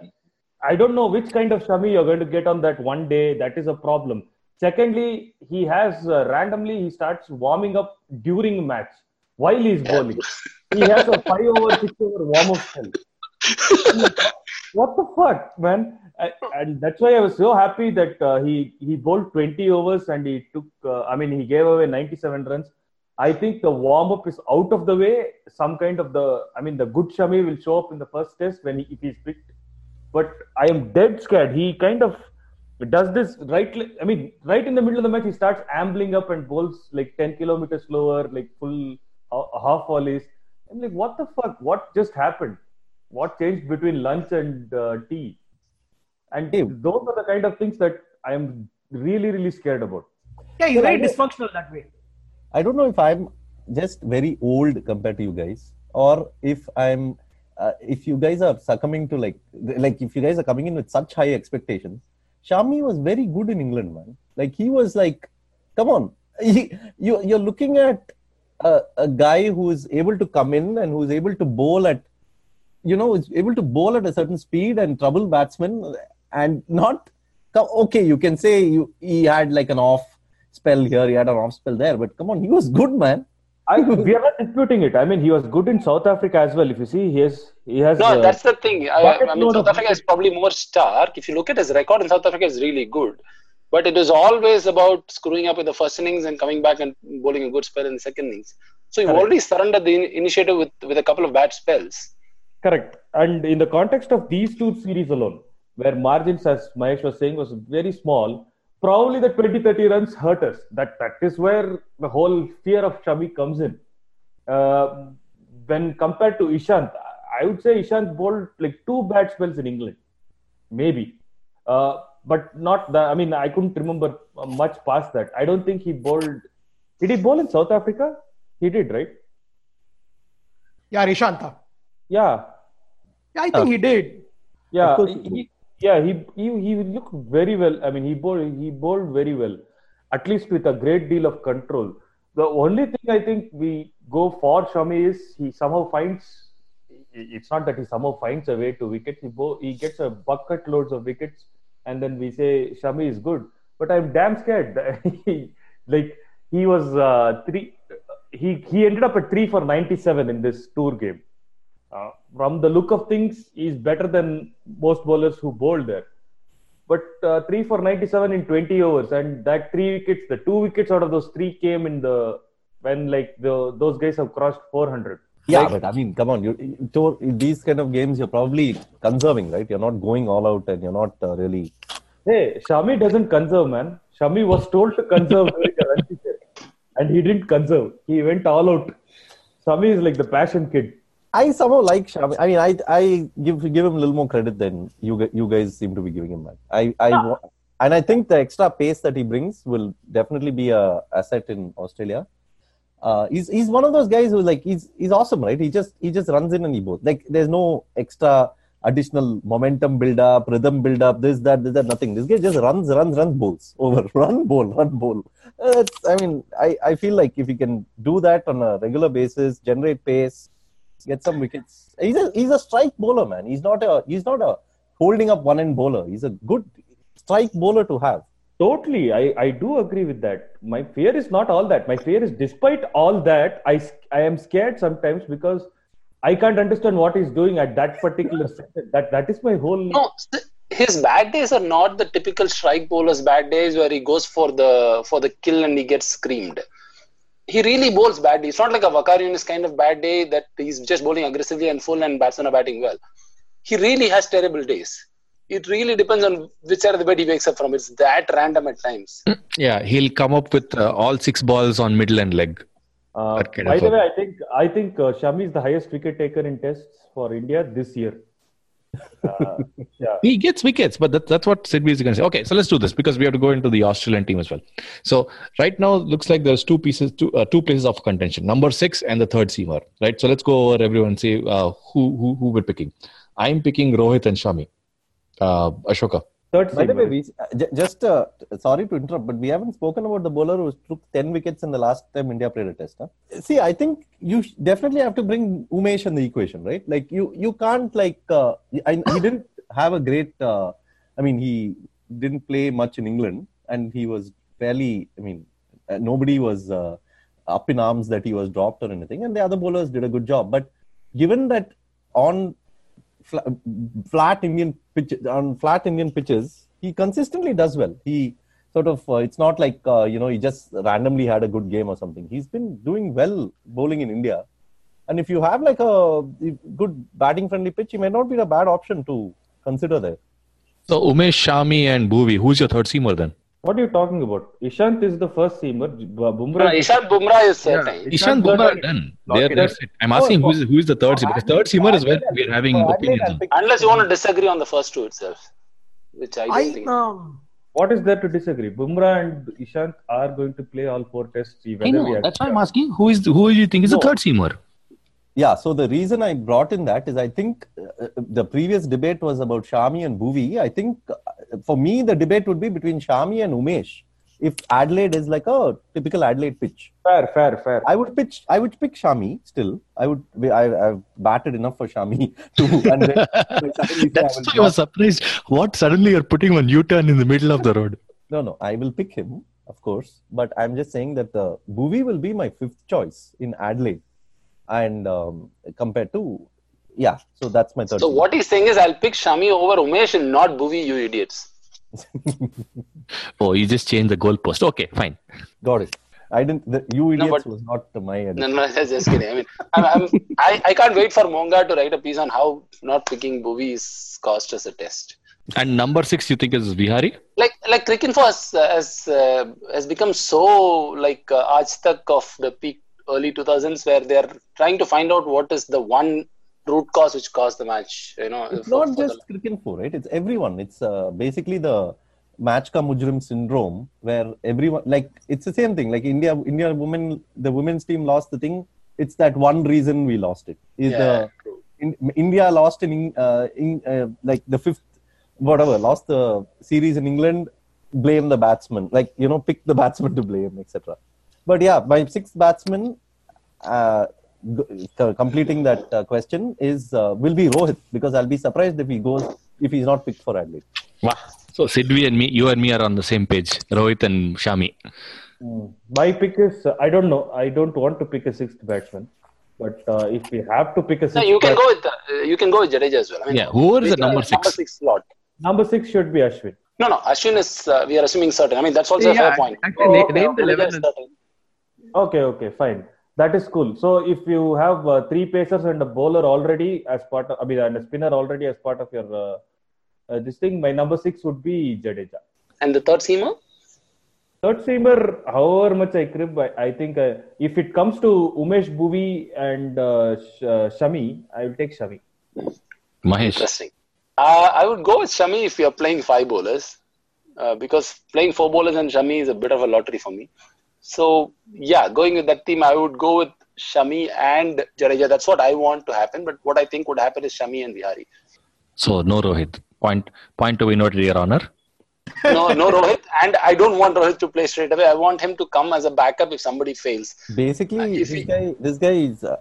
I don't know which kind of Shami you're going to get on that one day. That is a problem. Secondly, he has uh, randomly he starts warming up during match while he's bowling. he has a five over six over warm up spell. what the fuck, man? I, and that's why I was so happy that uh, he he bowled 20 overs and he took. Uh, I mean, he gave away 97 runs. I think the warm up is out of the way. Some kind of the. I mean, the good Shami will show up in the first test when he, if he's picked. But I am dead scared. He kind of does this right. I mean, right in the middle of the match, he starts ambling up and bowls like 10 kilometers slower, like full uh, half volleys. I'm like, what the fuck? What just happened? What changed between lunch and uh, tea? And
Hey.
those are the kind of things that I am really, really scared about.
Yeah, he's
Well,
very
I know-
dysfunctional that way.
I don't know if I'm just very old compared to you guys, or if I'm, uh, if you guys are succumbing to like, like if you guys are coming in with such high expectations. Shami was very good in England, man. Like he was like, come on, he, you you're looking at a, a guy who is able to come in and who's able to bowl at, you know, is able to bowl at a certain speed and trouble batsmen and not. co- Okay, you can say you he had like an off spell here, he had an off spell there, but come on, he was good, man.
I, we are not disputing it. I mean, he was good in South Africa as well. If you see, he has he has.
No,
uh,
that's the thing. I, I mean, South Africa is probably more stark. If you look at his record in South Africa, is really good. But it is always about screwing up in the first innings and coming back and bowling a good spell in the second innings. So you've
Correct.
already surrendered the in- initiative with, with a couple of bad spells.
Correct. And in the context of these two series alone, where margins, as Mahesh was saying, was very small, probably the 20 30 runs hurt us. That That is where the whole fear of Shami comes in. Uh, when compared to Ishant, I would say Ishant bowled like two bad spells in England, maybe. Uh, but not the, I mean, I couldn't remember uh, much past that. I don't think he bowled. Did he bowl in South Africa? He did, right?
Yeah, Rishanta.
Yeah.
Yeah, I think he did.
Yeah,
Of course
he,
he
he- yeah, he, he he looked very well. I mean, he bowled he bowled very well, at least with a great deal of control. The only thing I think we go for Shami is he somehow finds. It's not that he somehow finds a way to wicket. He bo- he gets a bucket loads of wickets, and then we say Shami is good. But I'm damn scared. Like he was uh, three. He he ended up at three for 97 in this tour game. Uh, from the look of things, he's better than most bowlers who bowled there. But uh, three for 97 in 20 overs, and that three wickets, the two wickets out of those three came in the when like the those guys have crossed 400.
Yeah,
Like-
but I mean, come on. You, these kind of games, you're probably conserving, right? You're not going all out, and you're not uh, really.
Hey, Shami doesn't conserve, man. Shami was told to conserve during the and he didn't conserve. He went all out. Shami is like the passion kid.
I somehow like Shami. I mean, I I give give him a little more credit than you you guys seem to be giving him. I I wa- and I think the extra pace that he brings will definitely be a asset in Australia. Uh, he's he's one of those guys who like he's he's awesome, right? He just he just runs in and he both Like there's no extra additional momentum build up, rhythm build up, this that this that nothing. This guy just runs runs runs bowls over run bowl run bowl. Uh, I mean, I I feel like if he can do that on a regular basis, generate pace, get some wickets. He's a he's a strike bowler, man. He's not a he's not a holding up one end bowler. He's a good strike bowler to have.
Totally, I, I do agree with that. My fear is not all that. My fear is, despite all that, I I am scared sometimes because I can't understand what he's doing at that particular second. That that is my whole.
No, his bad days are not the typical strike bowler's bad days where he goes for the for the kill and he gets screamed. He really bowls badly. It's not like a Waqar Younis kind of bad day that he's just bowling aggressively and full and batsmen are batting well. He really has terrible days. It really depends on which side of the bed he wakes up from. It's that random at times.
Yeah, he'll come up with uh, all six balls on middle and leg.
Uh, by the way, I think I think uh, Shami is the highest wicket taker in tests for India this year. Uh, yeah.
He gets wickets, but that, that's what Sidvee is going to say. Okay, so let's do this because we have to go into the Australian team as well. So right now, looks like there's two pieces, two uh, two places of contention: number six and the third seamer. Right. So let's go over everyone see uh, who who who we're picking. I'm picking Rohit and Shami. Uh, Ashoka.
Third
By the way, we, uh, just uh, sorry to interrupt, but we haven't spoken about the bowler who took 10 wickets in the last time India played a test. Huh? See, I think you definitely have to bring Umesh in the equation, right? Like you, you can't like uh, I, he didn't have a great. Uh, I mean, he didn't play much in England, and he was fairly. I mean, uh, nobody was uh, up in arms that he was dropped or anything, and the other bowlers did a good job. But given that on flat Indian pitch on flat Indian pitches, he consistently does well. He sort of uh, it's not like uh, you know he just randomly had a good game or something. He's been doing well bowling in India, and if you have like a good batting friendly pitch, he may not be a bad option to consider there.
So Umesh, Shami, and Bhuvi. Who's your third seamer then?
What are you talking about? Ishant is the first seamer. Bu-
Uh,
Bumrah.
Ishant Bumrah is certain.
Ishant Bumrah done. There, that's it. I'm asking who's who is the third seamer? Because third seamer is where we're having opinions
I'll
on.
pick-
Unless you want to disagree on the first two itself, which I don't
I
think.
um,
What is there to disagree? Bumrah and Ishant are going to play all four tests. Whether
I know.
accept-
That's why I'm asking. Who is who do you think is the third seamer?
Yeah, so the reason I brought in that is I think uh, the previous debate was about Shami and Bhuvi. I think uh, for me, the debate would be between Shami and Umesh. If Adelaide is like a typical Adelaide pitch,
Fair, fair, fair.
I would pitch. I would pick Shami still. I would. I, I've batted enough for Shami to. And then suddenly I
That's why I was surprised. What suddenly you're putting one U-turn in the middle of the road?
no, no. I will pick him. of course. But I'm just saying that uh, Bhuvi will be my fifth choice in Adelaide, and um, compared to yeah, so that's my third.
So what he's saying is, I'll pick Shami over Umesh and not Bhuvi, you idiots.
Oh, you just changed the goalpost. Okay, fine.
Got it. I didn't. The, you
No,
idiots
but-
was not my. Idea.
No,
Edit.
no, that's just kidding. I mean, I'm, I'm, I, I can't wait for Monga to write a piece on how not picking Bhuvi is cost us a test.
And number six, you think is Vihari?
Like, like Cricket for us uh, has uh, has become so like uh, Aaj Tak of the peak early 2000s, where they're trying to find out what is the one root cause which caused the match. You know,
It's
for-
not
for
just cricket for right. It's everyone. It's uh, basically the match ka mujrim syndrome where everyone like it's the same thing. Like India, India women, the women's team lost the thing. It's that one reason we lost it. Is
Yeah,
the in, India lost in, uh, in uh, like the fifth whatever lost the series in England. Blame the batsman. Like you know, pick the batsman to blame, etc. But yeah, my sixth batsman. Uh, completing that uh, question is uh, will be Rohit because I'll be surprised if he goes if he's not picked for Adelaide.
Wow. So Sidvee and me, you and me are on the same page. Rohit and Shami.
My pick is uh, I don't know. I don't want to pick a sixth batsman, but uh, if we have to pick a
No,
sixth,
you can
bat-
go with uh, you can go with Jadeja as well. I mean,
Yeah, whoever is
we
the number six?
Number six slot.
number six should be Ashwin.
No, no, Ashwin is uh, we are assuming certain. I mean, that's also a fair
Yeah,
point.
actually,
Oh,
name the
Jadeja
11
is
and-
certain.
Okay, okay, fine. That is cool. So if you have uh, three pacers and a bowler already as part of, I mean, and a spinner already as part of your uh, uh, this thing, my number six would be Jadeja.
And the third seamer?
Third seamer, however much I crib, I, I think uh, if it comes to Umesh Bhuvi and uh, Sh- uh, Shami, I will take Shami.
Mahesh.
Interesting. Uh, I would go with Shami if you're playing five bowlers, uh, because playing four bowlers and Shami is a bit of a lottery for me. So yeah, going with that team, I would go with Shami and Jadeja. That's what I want to happen. But what I think would happen is Shami and Vihari.
So no Rohit. Point point to be noted, Your Honor.
No, no Rohit, and I don't want Rohit to play straight away. I want him to come as a backup if somebody fails.
Basically,
Uh,
this
he-
guy this guy is uh,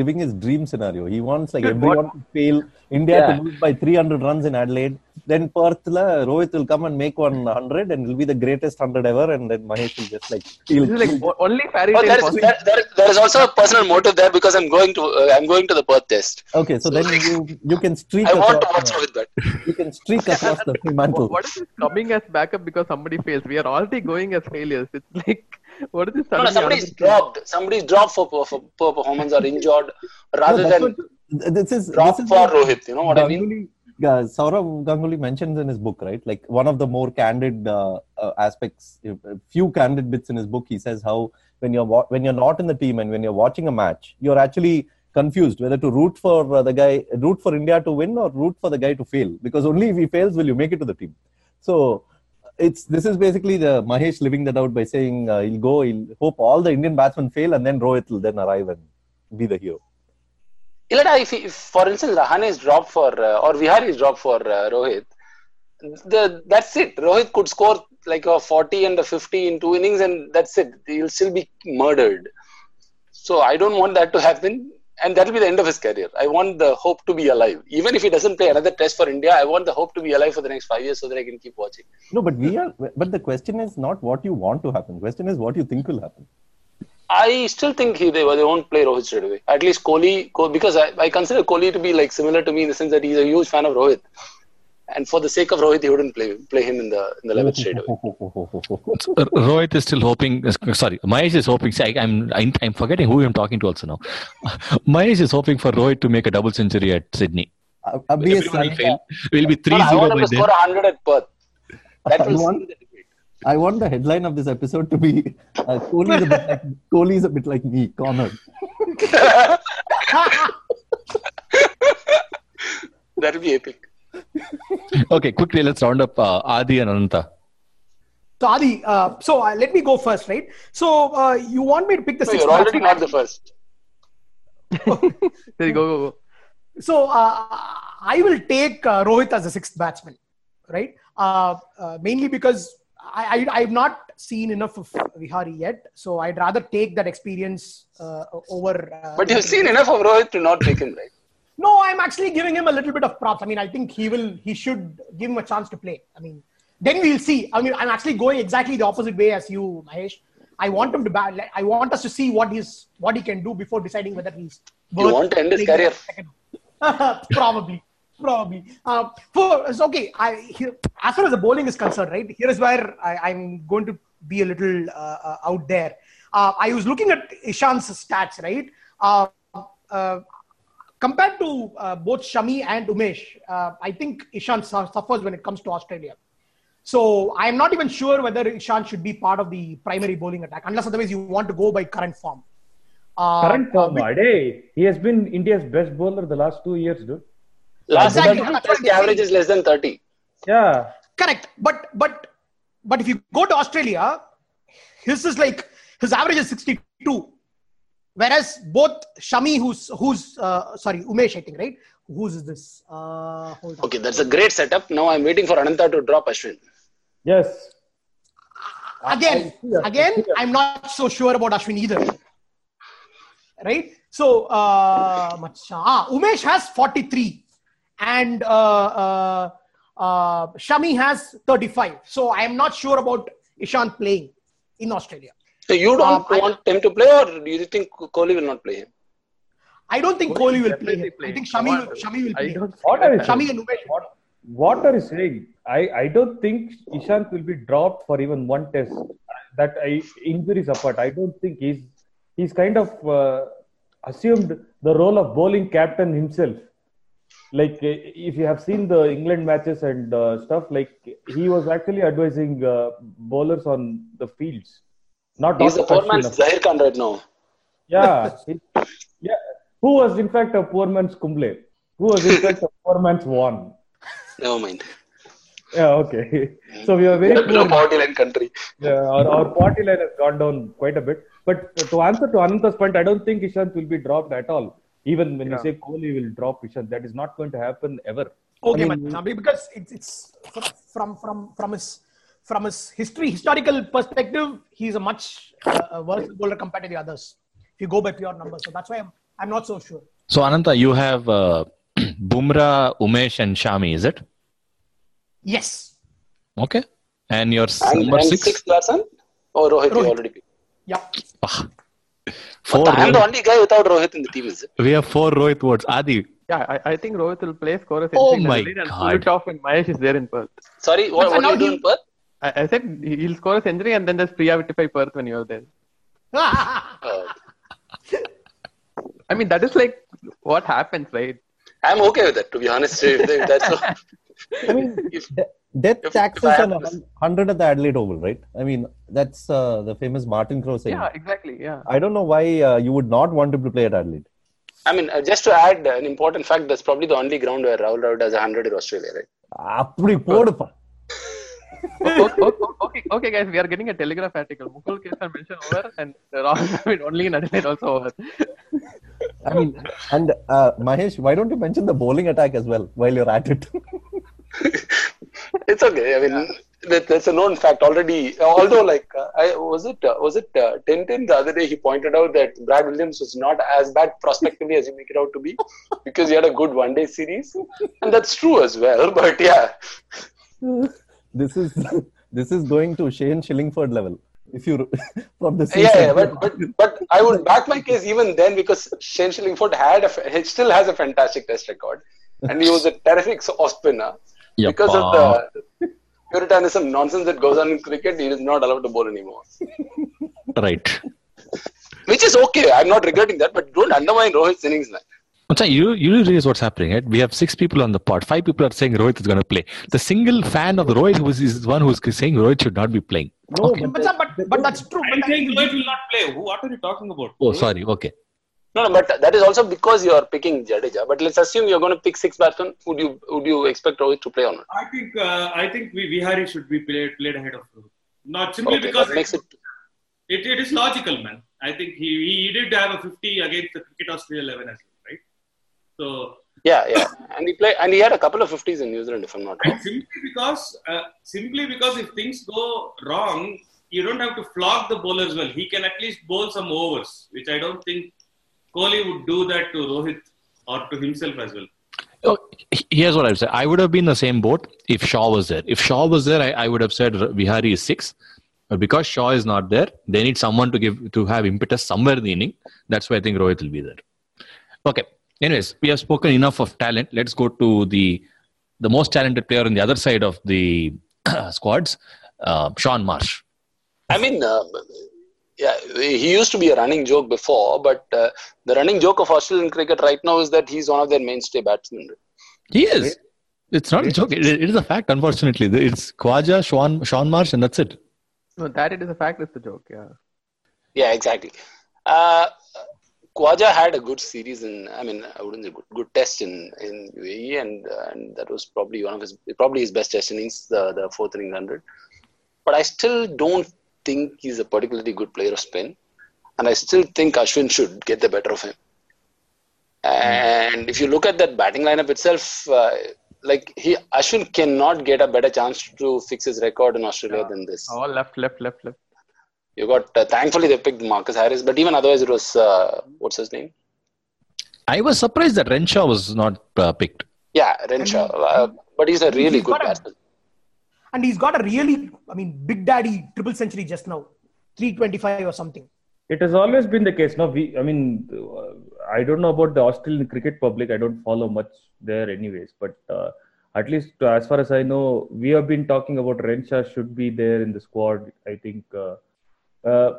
living his dream scenario. He wants like
Dude,
everyone to fail. India
Yeah.
to lose by 300 runs in Adelaide. Then Perth, la, Rohit will come and make 100 and will be the greatest 100 ever. And then Mahesh will just like he'll,
This is like only fairy
But
tale
there is, there, there, there is also a personal motive there because I'm going to uh, I'm going to the Perth test.
okay. So then you you can streak
I want to
across.
watch Rohit bat.
You can streak across the Fremantle.
What is this coming as backup because somebody fails? We are already going as failures. It's like, what is this
No, no,
suddenly?
somebody's
another thing?
dropped. Somebody's dropped for, for, for performance or injured rather
No,
than
what- this is
drop
this is
for Rohit. You know what I mean?
Ganguly, uh, Sourav Ganguly mentions in his book, right? Like one of the more candid uh, uh, aspects, few candid bits in his book. He says how when you're wa- when you're not in the team and when you're watching a match, you're actually confused whether to root for uh, the guy, root for India to win, or root for the guy to fail. Because only if he fails will you make it to the team. So it's this is basically the Mahesh living that out by saying uh, he'll go, he'll hope all the Indian batsmen fail, and then Rohit will then arrive and be the hero.
Ilada, if, if for instance Rahane is dropped for uh, or Vihari is dropped for uh, Rohit, the that's it. Rohit could score like a 40 and a 50 in two innings, and that's it. He'll still be murdered. So I don't want that to happen, and that will be the end of his career. I want the hope to be alive. Even if he doesn't play another test for India, I want the hope to be alive for the next five years so that I can keep watching.
No, but we are. But the question is not what you want to happen. The Question is what you think will happen.
I still think he, they, they won't play Rohit straight away. At least Kohli, because I, I consider Kohli to be like similar to me in the sense that he's a huge fan of Rohit. And for the sake of Rohit, he wouldn't play play him in the in the 11th straight away.
Rohit is still hoping. uh, Sorry, Mahesh is hoping. See, I, I'm, I'm I'm forgetting who I'm talking to also now. Mahesh is hoping for Rohit to make a double century at Sydney. I'll,
sign-
fail. Will be
No,
3-0
I want him
by
to
then.
score 100 at Perth. That
I
will
want-
the debate.
I want the headline of this episode to be uh, Kohli is a bit like Kohli a bit like me, Connor.
That will be epic.
Okay, quickly let's round up uh, Adi and Ananta.
So Adi, uh, so uh, let me go first, right? So uh, you want me to pick the
So
sixth
you're already not the first.
There you go, go, go.
So uh, I will take uh, Rohit as the sixth batsman, right? Uh, uh, mainly because I, I I've not seen enough of Vihari yet, so I'd rather take that experience uh, over. Uh,
But you've seen enough of Rohit to not take him, right?
No, I'm actually giving him a little bit of props. I mean, I think he will. He should give him a chance to play. I mean, then we'll see. I mean, I'm actually going exactly the opposite way as you, Mahesh. I want him to bat. I want us to see what he's what he can do before deciding whether he's.
You want to end his career?
probably, probably. Uh, for it's okay. I here, as far as the bowling is concerned, right? Here is where I, I'm going to be a little uh, uh, out there. Uh, I was looking at Ishant's stats, right? Uh, uh, compared to uh, both Shami and Umesh, uh, I think Ishant suffers when it comes to Australia. So I'm not even sure whether Ishant should be part of the primary bowling attack, unless otherwise you want to go by current form. Uh,
Current form,
uh,
Ade, he has been India's best bowler the last two years, dude.
Last
Exactly.
season,
That's
the average is less than 30.
Yeah.
correct, but but but if you go to Australia, his is like his average is 62, whereas both Shami, who's who's uh, sorry Umesh, I think, right? Who's this? Uh, hold on.
Okay, that's a great setup. Now I'm waiting for Ananta to drop Ashwin.
Yes.
again,
I- I-
again, I'm not so sure about Ashwin either. Right? So, uh, ah, Umesh has 43 and uh, uh, uh, Shami has 35. So, I am not sure about Ishant playing in Australia.
So you don't
Uh, I-
want him to play, or do you think Kohli will not play him?
I don't think Kohli will play
Definitely
him. I think Shami, will, Shami will play. him.
What are you
Shami
saying?
and Umesh.
What, what are you saying? I, I don't think Ishant will be dropped for even one test. That I, injuries apart, I don't think he's he's kind of uh, assumed the role of bowling captain himself. Like uh, if you have seen the England matches and uh, stuff, like he was actually advising uh, bowlers on the fields. Not
He's a
not
poor man's
of.
Zaheer Khan right now.
Yeah, he- yeah. Who was in fact a poor man's Kumble? Who was in fact a poor man's Swan?
Never mind.
Yeah, okay. So we are very
We're a below
poor.
poverty line country.
Yeah, our, our party line has gone down quite a bit. But to answer to Ananta's point, I don't think Ishant will be dropped at all. Even when you say Kohli will drop Ishant, that is not going to happen ever.
Okay,
I mean,
Macha, because it's, it's from from from his from his history historical perspective, he's a much uh, worse bowler compared to the others. If you go by pure numbers, so that's why I'm I'm not so sure.
So Ananta, you have uh, Bumrah, Umesh, and Shami, is it?
Yes,
Okay. And your s-
And,
number
and
six?
sixth person? Oh, Rohit,
Rohit.
already picked.
yeah.
Ah. Four.
But I'm the only guy without Rohit in the team, is it?
we have four Rohit words. Adi,
Yeah, I, I think Rohit will play, score a
Oh
century
my
and pull
God.
it off when Mahesh is there in Perth.
Sorry, what, what
now
are you
he-
doing, Perth?
I, I said he'll score a century and then just pre-identify Perth when you're there.
Uh,
I mean, that is like what happens, right?
I'm okay with that, to be honest. If they- That's
I mean,
if,
de- death
if
taxes
I
on a
have this-
hun- hundred at the Adelaide Oval, right? I mean, that's uh, the famous Martin Crowe saying.
Yeah, exactly. Yeah.
I don't know why uh, you would not want him to play at Adelaide.
I mean, uh, just to add an important fact, that's probably the only ground where Rahul Dravid has 100 in Australia, right?
அப்படி போடுப்பா
okay, okay, okay, okay, guys, we are getting a telegraph article. Mukul Kesavan mention over and Rahul Dravid only in Adelaide also over.
I mean, and uh, Mahesh, why don't you mention the bowling attack as well while you're at it?
It's okay. I mean, that, that's a known fact already. Although, like, uh, I, was it uh, was it uh, Tintin the other day? He pointed out that Brad Williams was not as bad prospectively as you make it out to be because he had a good one day series, and that's true as well. But yeah,
this is this is going to Shane Shillingford level. If you from the
yeah,
season.
yeah. But, but but I would back my case even then because Shane Shillingford had a he still has a fantastic test record, and he was a terrific off spinner. Because of the puritanism nonsense that goes on in cricket, he is not allowed to bowl anymore.
right.
Which is okay. I'm not regretting that, but don't undermine Rohit's innings, man.
Macha, you you realize what's happening, right? We have six people on the pod. Five people are saying Rohit is going to play. The single fan of Rohit who is, is one who's saying Rohit should not be playing.
no,
Okay.
but,
But, but, but that's true.
I'm
But
saying Rohit will not play. Who, what are you talking about?
Oh, sorry. Okay.
No, no, but that is also because you are picking Jadeja. But let's assume you're going to pick six batsmen. Would you would you expect Rohit to play or not?
I think uh, I think we, Vihari should be played played ahead of Rohit. Not simply
Okay,
because
that makes it.
it, it is logical, man. I think he, he did have a 50 against the Cricket Australia 11 as well, right? So
Yeah, yeah, and he played and he had a couple of 50s in New Zealand, if I'm not wrong.
simply because uh, simply because if things go wrong, you don't have to flog the bowlers well. He can at least bowl some overs, which I don't think Kohli would do that to Rohit or to himself as well.
Oh, here's what I would say. I would have been the same boat if Shaw was there. If Shaw was there, I, I would have said Vihari is six. But because Shaw is not there, they need someone to give to have impetus somewhere in the inning. That's why I think Rohit will be there. Okay. Anyways, we have spoken enough of talent. Let's go to the the most talented player on the other side of the squads, uh, Shaun Marsh.
I mean, uh, yeah, he used to be a running joke before, but uh, the running joke of Australian cricket right now is that he's one of their mainstay batsmen.
He is. It's not a joke. It, it is a fact, unfortunately. It's Khawaja, Sean, Shaun Marsh, and that's it.
No, that it is a fact. It's a joke. Yeah.
Yeah, exactly. Uh, Khawaja had a good series in, I mean, I wouldn't say good, good test in, in UAE, and, uh, and that was probably one of his, probably his best test innings, the, the fourth inning 100. But I still don't think he's a particularly good player of spin. And I still think Ashwin should get the better of him. And if you look at that batting lineup itself, uh, like he Ashwin cannot get a better chance to fix his record in Australia
Yeah.
than this.
All left, left, left, left.
You got uh, thankfully they picked Marcus Harris, but even otherwise it was uh, what's his name?
I was surprised that Renshaw was not uh, picked.
Yeah, Renshaw. Uh, but he's a really
He's
good
a-
batsman.
And he's got a really, I mean, big daddy triple century just now, 325 or something.
It has always been the case. No, we. I mean, uh, I don't know about the Australian cricket public. I don't follow much there, anyways. But uh, at least as far as I know, we have been talking about Renshaw should be there in the squad. I think uh, uh,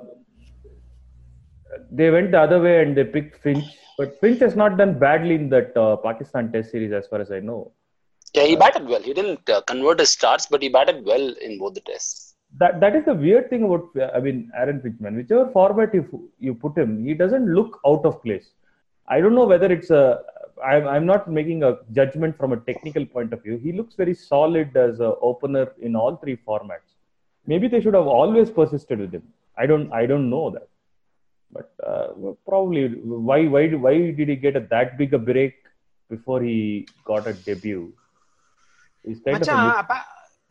they went the other way and they picked Finch. But Finch has not done badly in that uh, Pakistan Test series, as far as I know.
Yeah, he batted well. He didn't uh, convert his starts, but he batted well in both the tests.
that that is the weird thing about I mean Aaron Finchman. Whichever format you you put him, he doesn't look out of place. I don't know whether it's a. I'm I'm not making a judgment from a technical point of view. He looks very solid as a opener in all three formats. Maybe they should have always persisted with him. I don't I don't know that, but uh, probably why why why did he get a, that big a break before he got a debut? He's kind
Macha,
of a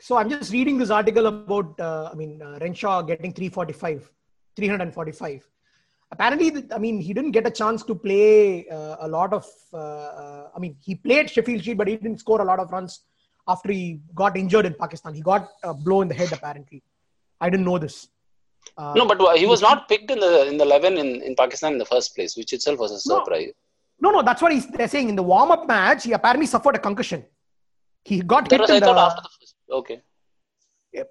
so I'm just reading this article about, uh, I mean, uh, Renshaw getting 345, 345. Apparently, I mean, he didn't get a chance to play uh, a lot of, uh, uh, I mean, he played Sheffield Shield, but he didn't score a lot of runs after he got injured in Pakistan. He got a blow in the head, apparently. I didn't know this. Uh,
No, but he was not picked in the in the eleven in, in Pakistan in the first place, which itself was a surprise.
no, no, that's what he's, they're saying. In the warm up match, he apparently suffered a concussion. He got
That
hit
was,
in
I
the,
thought after the first. Okay.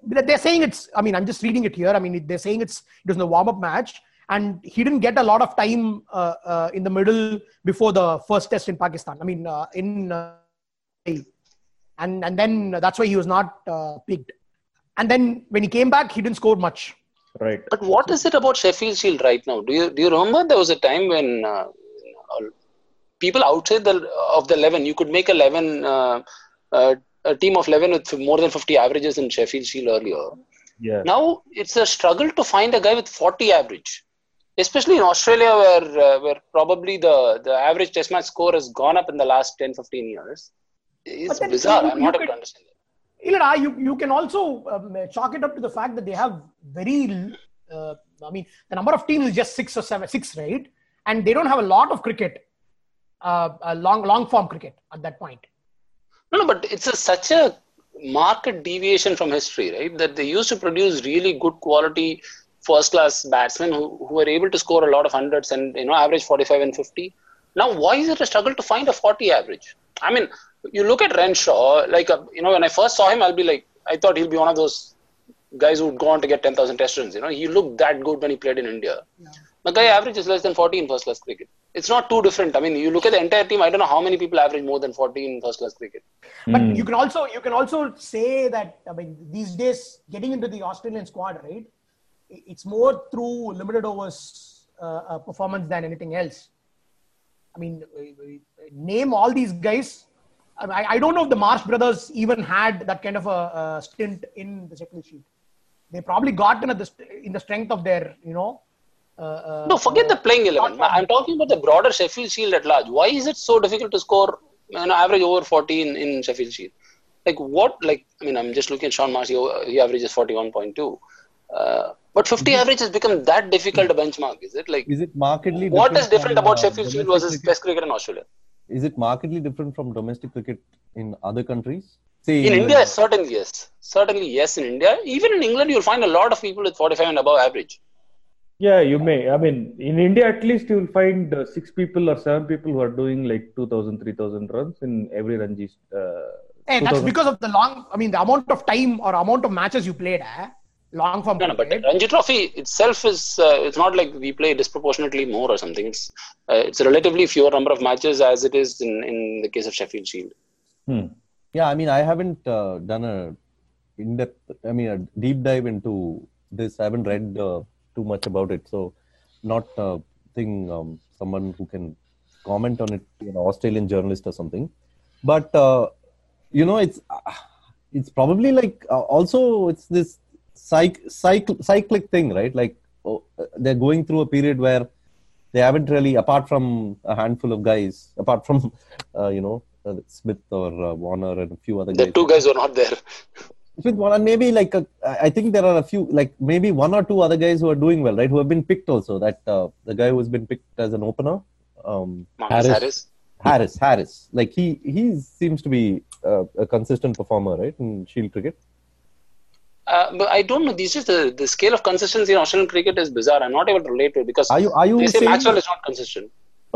They're saying it's i mean i'm just reading it here i mean they're saying it's it was in the warm-up match and he didn't get a lot of time uh, uh, in the middle before the first test in pakistan i mean uh, in uh, and and then that's why he was not uh, picked and then when he came back he didn't score much
right.
But what is it about Sheffield Shield right now? Do you do you remember there was a time when uh, uh, people outside the of the eleven, you could make eleven uh, uh, a team of eleven with more than fifty averages in Sheffield Shield earlier.
Yeah.
Now it's a struggle to find a guy with forty average, especially in Australia where uh, where probably the the average Test match score has gone up in the last 10, 15 years. It's bizarre.
you-
I'm not able to understand that.
Ilana, you, you can also um, chalk it up to the fact that they have very, uh, I mean, the number of teams is just six or seven, six, right? And they don't have a lot of cricket, uh, uh, long long form cricket at that point.
No, no, but it's a, such a marked deviation from history, right? That they used to produce really good quality first class batsmen who, who were able to score a lot of hundreds and you know average 45 and 50. Now, why is it a struggle to find a 40 average? I mean, you look at Renshaw, like uh, you know, when I first saw him, I'll be like, I thought he'll be one of those guys who would go on to get 10,000 test runs. You know, he looked that good when he played in India. The guy averages less than 40 in first class cricket. It's not too different. I mean, you look at the entire team. I don't know how many people average more than 40 in first class cricket.
But
Hmm.
you can also you can also say that I mean these days getting into the Australian squad, right? It's more through limited overs uh, uh, performance than anything else. I mean, uh, name all these guys. I, I I don't know if the Marsh brothers even had that kind of a, uh stint in the Sheffield Shield. They probably got in at the in the strength of their you know. Uh, uh,
No, forget
uh,
the playing eleven.
short.
I'm talking about the broader Sheffield Shield at large. Why is it so difficult to score you know, average over 40 in, in Sheffield Shield? Like what? Like I mean, I'm just looking at Shaun Marsh. He, he averages 41.2. Uh, but 50 average has become that difficult a benchmark, is it? Like
Is it markedly different?
what is
different
different
from,
about
uh,
Sheffield Shield
domestic
versus
cricket?
Test cricket in Australia?
Is it markedly different from domestic cricket in other countries? Say
In India, certainly yes. Certainly yes. In India, even in England, you'll find a lot of people with 45 and above average.
Yeah, you may. I mean, in India, at least you will find uh, six people or seven people who are doing like 2,000, 3,000 runs in every Ranji. Uh,
And that's because of the long, I mean, the amount of time or amount of matches you played, eh? Long form
No, no, but
cricket.
Ranji Trophy itself is uh, it's not like we play disproportionately more or something. It's uh, it's a relatively fewer number of matches as it is in, in the case of Sheffield Shield.
Hmm.
Yeah, I mean, I haven't uh, done a in-depth, I mean, a deep dive into this. I haven't read uh, too much about it, so not uh, thing um, someone who can comment on it, an Australian journalist or something. But uh, you know, it's uh, it's probably like uh, also it's this cyc- cyc- cyclic thing, right? Like oh, uh, they're going through a period where they haven't really, apart from a handful of guys, apart from uh, you know uh, Smith or uh, Warner and a few other
The
guys.
two guys were not there.
Smith, Warner, maybe like a, I think there are a few, like maybe one or two other guys who are doing well, right? Who have been picked also. That uh, the guy who has been picked as an opener, um, Harris.
Harris.
Harris, Harris. Like he he seems to be uh, a consistent performer, right, in Shield cricket.
Uh, but I don't know. This is the, the scale of consistency in Australian cricket is bizarre. I'm not able to relate to it because
Are you are you
they say? Maxwell is not consistent.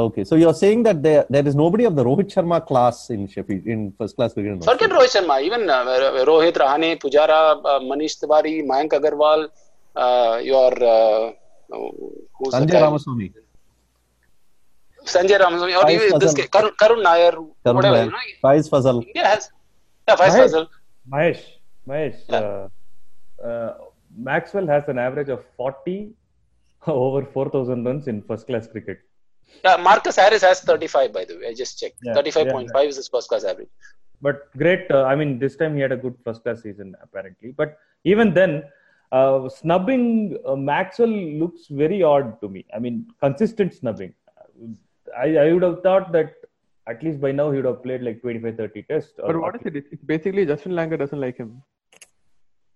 Okay, so you're saying that there there is nobody of the Rohit Sharma class in Sheffield in first class cricket. in
Forget
Australia.
Rohit Sharma. Even uh, Rohit, Rahane, Pujara, uh, Manish Tiwari, Mayank Agarwal, uh, your uh, who's the
Sanjay
guy?
Ramaswamy.
Sanjay Ramaswamy, or
Faiz
even this
Fazal.
guy, Karun, Karun Nair,
Karun
whatever.
Nair.
You know,
Faiz Fazal.
India has yeah, Faiz
Mahesh.
Fazal.
Mahesh, Mahesh,
Yeah.
uh, Maxwell has an average of 40 over 4,000 runs in first class cricket.
Yeah, Marcus Harris has 35 by the way. I just checked.
Yeah,
35.5 is his first class average.
But great, uh, I mean, this time he had a good first class season apparently. But even then, uh, snubbing uh, Maxwell looks very odd to me. I mean, consistent snubbing. I, I would have thought that at least by now he would have played like 25 30 tests. or-
But what is it? It's it's basically Justin Langer doesn't like him.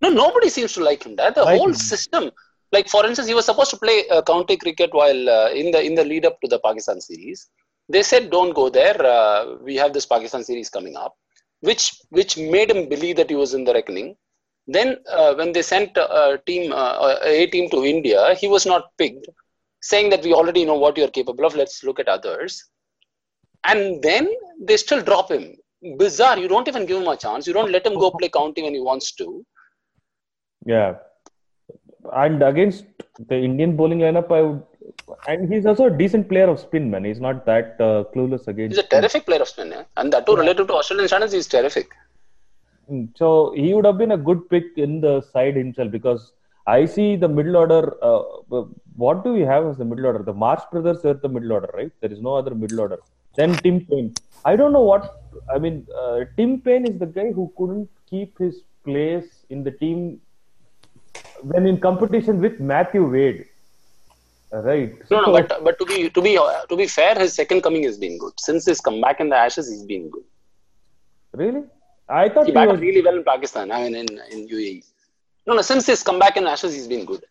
No, nobody seems to like him. That the
Like
whole
him.
system. Like for instance, he was supposed to play uh, county cricket while uh, in the in the lead up to the Pakistan series. They said, "Don't go there. Uh, we have this Pakistan series coming up," which which made him believe that he was in the reckoning. Then uh, when they sent a team uh, a team to India, he was not picked, saying that we already know what you are capable of. Let's look at others. And then they still drop him. Bizarre. You don't even give him a chance. You don't let him go play county when he wants to.
Yeah. And against the Indian bowling lineup, I would. And he's also a decent player of spin, man. He's not that uh, clueless against.
He's a terrific player of spin, yeah? and that too relative to Australian standards, he's terrific.
Mm, So he would have been a good pick in the side himself because I see the middle order. Uh, what do we have as the middle order? The Marsh brothers are the middle order, right? There is no other middle order. Then Tim Paine. I don't know what. I mean, uh, Tim Paine is the guy who couldn't keep his place in the team when in competition with Matthew Wade. Right.
No, no, but but to be to be uh, to be fair, his second coming has been good. Since his comeback in the Ashes, he's been good.
really, I thought
He
he was.
really well in Pakistan. I mean, in in UAE. No, no, since his comeback in Ashes, he's been good.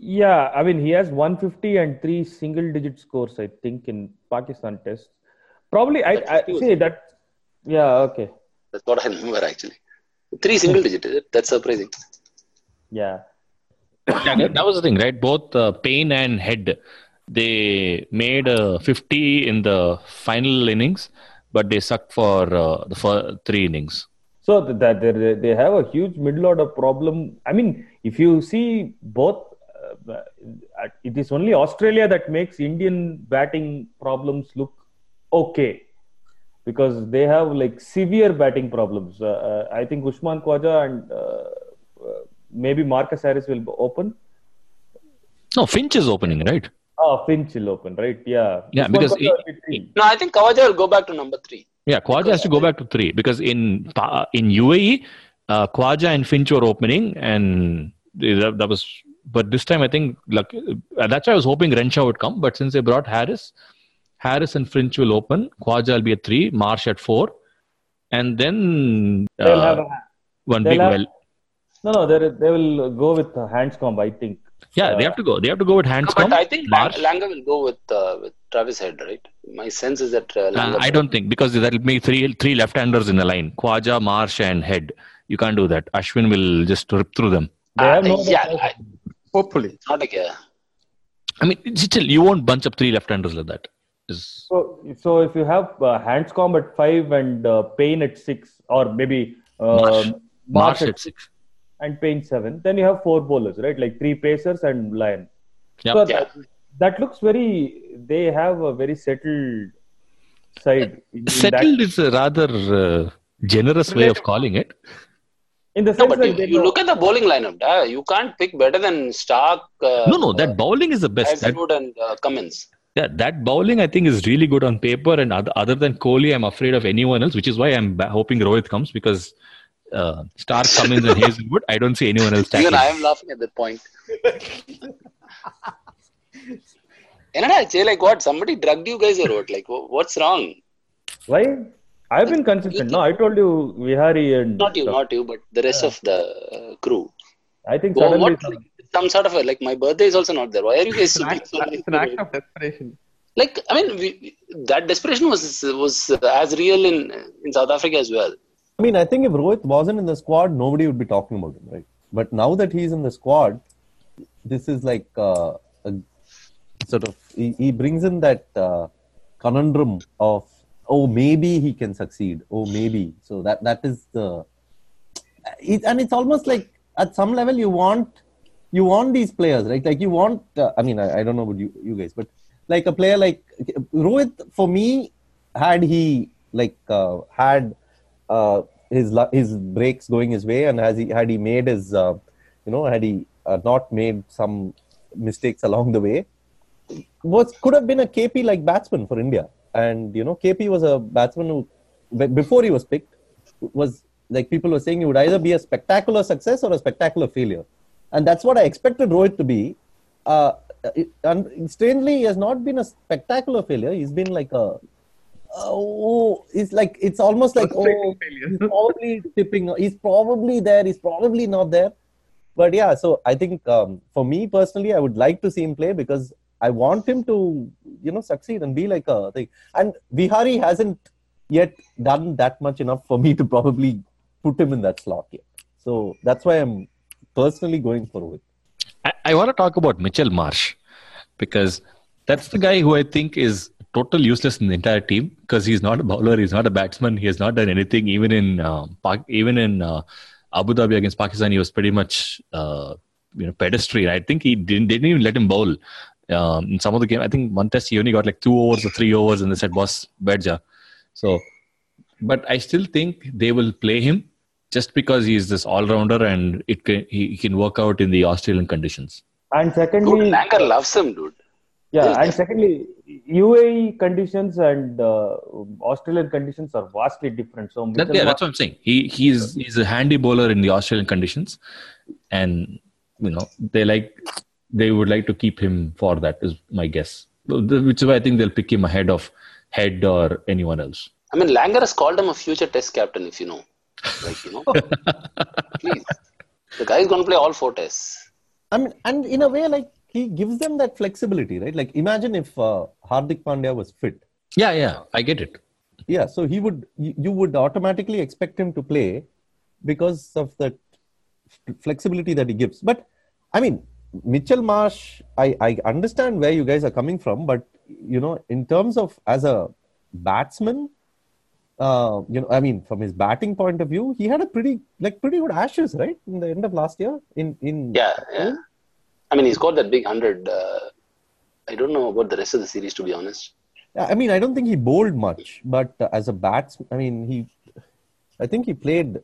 Yeah, I mean, he has 150 and three single digit scores, I think, in Pakistan tests. Probably, I, I
150
say that. Yeah, okay.
That's what I remember actually. Three single digit. That's surprising.
Yeah.
Yeah, that, that was the thing, right? Both uh, Paine and Head, they made uh, 50 in the final innings, but they sucked for uh, the first three innings.
So th- that they, they have a huge middle order problem. I mean, if you see both, uh, uh, it is only Australia that makes Indian batting problems look okay because they have like severe batting problems. Uh, uh, I think Usman Khawaja and uh, maybe Marcus Harris will open.
No, Finch is opening, right?
Ah, Finch will open, right? Yeah.
Yeah,
Usman
because
Khawaja
he-
will be three.
No, I think Khawaja will go back to number three.
Yeah, Khawaja has to go back to three because in in UAE, uh, Khawaja and Finch were opening, and that, that was. But this time, I think like uh, that's why I was hoping Renshaw would come. But since they brought Harris, Harris and Finch will open. Khawaja will be at three, Marsh at four, and then
They'll
uh,
have a,
one
they'll
big
have-
well.
No, no. They they will go with Handscomb, I think.
Yeah, they have to go. They have to go with hands.
but I think Lang- Langer will go with uh, with Travis Head, right? My sense is that uh, Langer.
Uh, I don't think because that'll be three three left-handers in the line: Khawaja, Marsh, and Head. You can't do that. Ashwin will just rip through them.
They have no
Uh, yeah, I,
Hopefully.
it's not like a.
I mean, still you won't bunch up three left-handers like that. It's-
So, so if you have uh, Handscomb at five and uh, Paine at six, or maybe uh,
Marsh.
Marsh,
Marsh
at
at six.
And Paine seven, then you have four bowlers, right? Like three pacers and Lyon.
Yeah.
So
Yeah.
that, that looks very. They have a very settled side. in- in
Settled is a rather uh, generous way of calling it.
in the
No,
sense
but
that
you, you
know-
look at the bowling lineup. Uh, you can't pick better than Starc. Uh,
No, no, that bowling is the best. That,
Hazlewood and uh, Cummins.
yeah, that bowling I think is really good on paper. And other, other than Kohli, I'm afraid of anyone else, which is why I'm hoping Rohit comes because uh, Star Cummins and Hazlewood, I don't see anyone else.
Even I am laughing at that point. என்னடா சே like what? Somebody drugged you guys or what? Like what's wrong?
Why? I've been consistent. No i told you vihari and
not you not you but the rest yeah. of the uh, crew.
I think
well,
suddenly
what, like, some sort of a, like my birthday is also not there. Why are you guys so
it's an act of desperation.
Like i mean we, that desperation was was as real in in south africa as well.
I mean, I think if Rohit wasn't in the squad, nobody would be talking about him, right? But now that he's in the squad, this is like uh, a sort of he, he brings in that uh, conundrum of oh maybe he can succeed, oh maybe. So that that is the it, and it's almost like at some level you want you want these players right like you want uh, i mean I, I don't know about you you guys but like a player like rohit for me had he like uh, had uh, his his breaks going his way and has he had he made his uh, you know had he uh, not made some mistakes along the way was could have been a KP like batsman for India. And you know, KP was a batsman who, before he was picked, was like people were saying he would either be a spectacular success or a spectacular failure, and that's what I expected Rohit to be. Uh, it, and strangely, he has not been a spectacular failure. He's been like a oh, it's like it's almost like oh, he's probably tipping. He's probably there. He's probably not there. But yeah, so I think um, for me personally, I would like to see him play because I want him to, you know, succeed and be like a thing. And Vihari hasn't yet done that much enough for me to probably put him in that slot yet. So that's why I'm personally going for it.
I, I want to talk about Mitchell Marsh because that's the guy who I think is total useless in the entire team because he's not a bowler, he's not a batsman, he has not done anything. Even in uh, Pak- even in uh, Abu Dhabi against Pakistan, he was pretty much uh, you know pedestrian. I think he didn't didn't even let him bowl um, in some of the game. I think one test he only got like two overs or three overs, and they said, "Boss, Bedja." So, but I still think they will play him just because he's this all rounder and it can, he, he can work out in the Australian conditions.
and
Dude,
secondly,
Langer loves him, dude.
Yeah, and secondly, UAE conditions and uh, Australian conditions are vastly different. So
That, yeah, that's what I'm saying. He he's he's a handy bowler in the Australian conditions, and you know they like they would like to keep him for that is my guess. Which is why I think they'll pick him ahead of Head or anyone else.
I mean, Langer has called him a future Test captain, if you know. Like you know, please, the guy is going to play all four tests.
I mean, and in a way, like he gives them that flexibility, right? Like imagine if uh, Hardik Pandya was fit.
Yeah, yeah, I get it.
Yeah, so he would you, you would automatically expect him to play because of that flexibility that he gives. But I mean, Mitchell Marsh, I, I understand where you guys are coming from, but you know, in terms of as a batsman, uh, you know, I mean, from his batting point of view, he had a pretty like pretty good ashes, right? In the end of last year, in in
Yeah, yeah. I mean, he's got that big hundred. Uh, I don't know about the rest of the series, to be honest.
Yeah, I mean, I don't think he bowled much, but uh, as a batsman, I mean, he, I think he played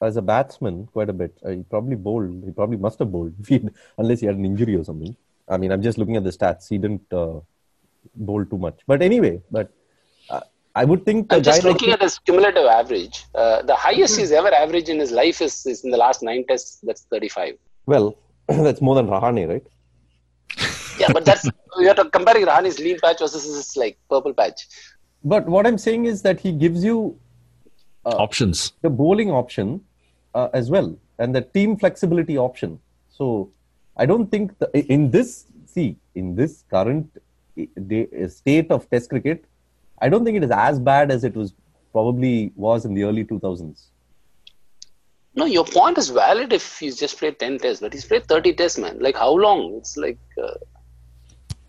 as a batsman quite a bit. Uh, he probably bowled. He probably must have bowled, if he, unless he had an injury or something. I mean, I'm just looking at the stats. He didn't uh, bowl too much. But anyway, but uh, I would think
I'm just
guy like
looking at his cumulative average. Uh, the highest he's ever averaged in his life is, is in the last nine tests. That's 35.
well, that's more than Rahane, right?
Yeah, but that's we are comparing Rahane's lean patch versus his like purple patch.
But what I'm saying is that he gives you
Options.
the bowling option uh, as well and the team flexibility option. So I don't think the, in this see in this current eh, state of Test cricket, I don't think it is as bad as it was probably was in the early 2000s.
No, your point is valid if he's just played 10 tests, but he's played 30 tests, man. Like, how long? It's like, uh,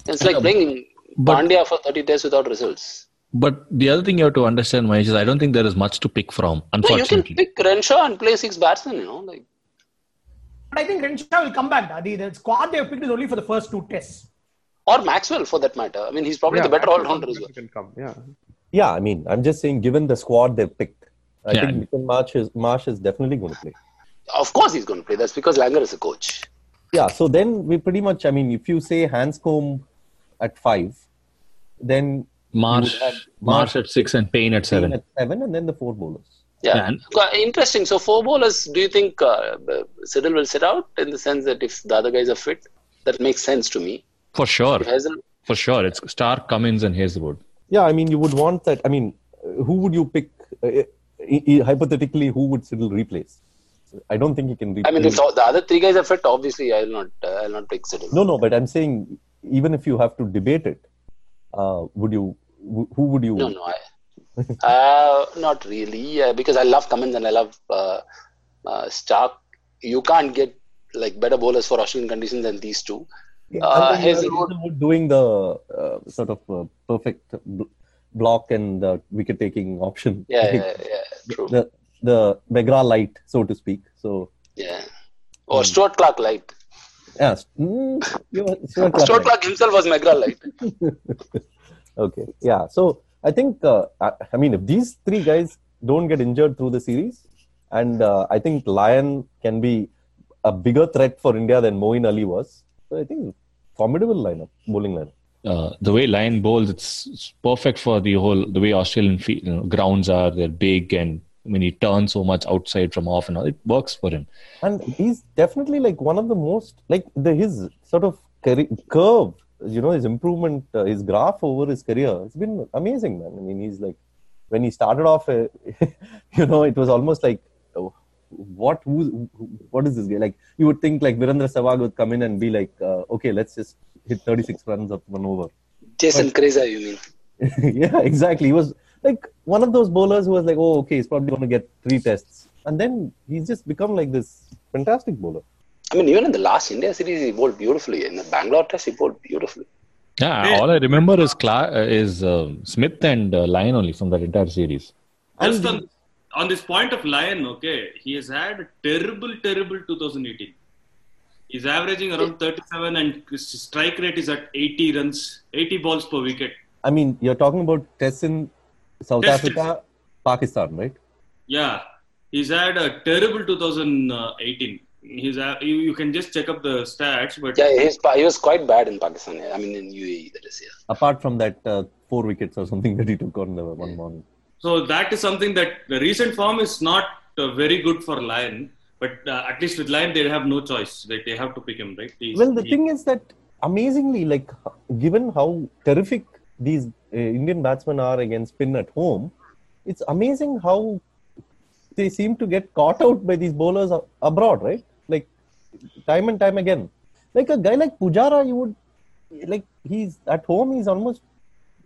it's like
Yeah,
playing
but-
Pandya for 30 tests without results.
But the other thing you have to understand, Mahesh, is I don't think there is much to pick from, unfortunately.
No, you can pick Renshaw and play six batsmen, you know. Like,
But I think Renshaw will come back. Dadi. The squad they have picked is only for the first two tests.
or Maxwell for that matter. I mean, he's probably
Yeah,
the better all rounder as well.
Can come. Yeah.
Yeah, I mean, I'm just saying, given the squad they've picked, I
Yeah.
think Nitin Marsh is Marsh is definitely going to play.
Of course, he's going to play. That's because Langer is a coach.
Yeah, so then we pretty much, I mean, if you say Handscomb at five, then
Marsh,
You would have
Marsh at six and Paine at seven.
at seven, and then the four bowlers.
Yeah.
Yeah,
Interesting. So, four bowlers, do you think uh, Siddle will sit out in the sense that if the other guys are fit? That makes sense to me.
For sure.
Hazel,
For sure. It's Starc, Cummins, and Hazlewood.
Yeah, I mean, you would want that. I mean, uh, who would you pick? I- i- hypothetically, who would Siddle replace? I don't think he can replace.
I mean, if the the other three guys are fit, obviously I'll not, uh, I'll not pick Siddle.
No, no, but I'm saying even if you have to debate it, uh, would you? Who would you?
No, no, I, uh, not really, uh, because I love Cummins and I love uh, uh, Starc. You can't get like better bowlers for Australian conditions than these two.
And
Uh,
then you have
Hazlewood,
Hazlewood doing the uh, sort of uh, perfect block and the wicket taking option.
yeah, yeah, yeah, true,
The the McGrath light, so to speak. So
yeah. Or Stuart Clark light.
yeah, mm, Stuart Clark
Stuart. Clark himself was McGrath light.
Okay. Yeah. So I think, uh, I, I mean, if these three guys don't get injured through the series, and uh, I think Lyon can be a bigger threat for India than Moeen Ali was. So I think formidable lineup, bowling lineup.
Uh, the way Lyon bowls, it's, it's perfect for the whole, the way Australian fe- you know, grounds are. They're big and when he turns so much outside from off and all, it works for him.
And he's definitely like one of the most, like the his sort of curve, you know, his improvement, uh, his graph over his career, it's been amazing, man. I mean, he's like, when he started off, uh, you know, it was almost like, oh, what who, what is this guy like you would think like Virendra Sehwag would come in and be like uh, okay let's just hit 36 runs of one over
Jason Krejza, you mean?
yeah exactly he was like one of those bowlers who was like oh okay he's probably going to get three tests and then he's just become like this fantastic bowler
I mean, even in the last India series, he bowled beautifully. In the Bangalore test, he bowled beautifully.
Yeah,
Yeah.
all I remember is Cla- uh, is uh, Smith and uh, Lyon only from that entire series.
Just on, on this point of Lyon, okay, he has had a terrible, terrible 2018. He's averaging around 37 and his strike rate is at 80 runs, 80 balls per wicket.
I mean you're talking about tests in South
Test
Africa Pakistan right
Yeah, he's had a terrible 2018. He's a, you, you can just check up the stats, but
Yeah, he's, he was quite bad in Pakistan. yeah. I mean, in UAE, that is, yeah.
apart from that uh, four wickets or something that he took on the one morning
so that is something that the recent form is not uh, very good for Lyon. But uh, at least with Lyon, they have no choice. Like they have to pick him, right? He's-
Well, the
he-
thing is that amazingly, like, given how terrific these uh, Indian batsmen are against spin at home, it's amazing how they seem to get caught out by these bowlers abroad, right? Like, time and time again. Like a guy like Pujara, you would, like, he's at home, he's almost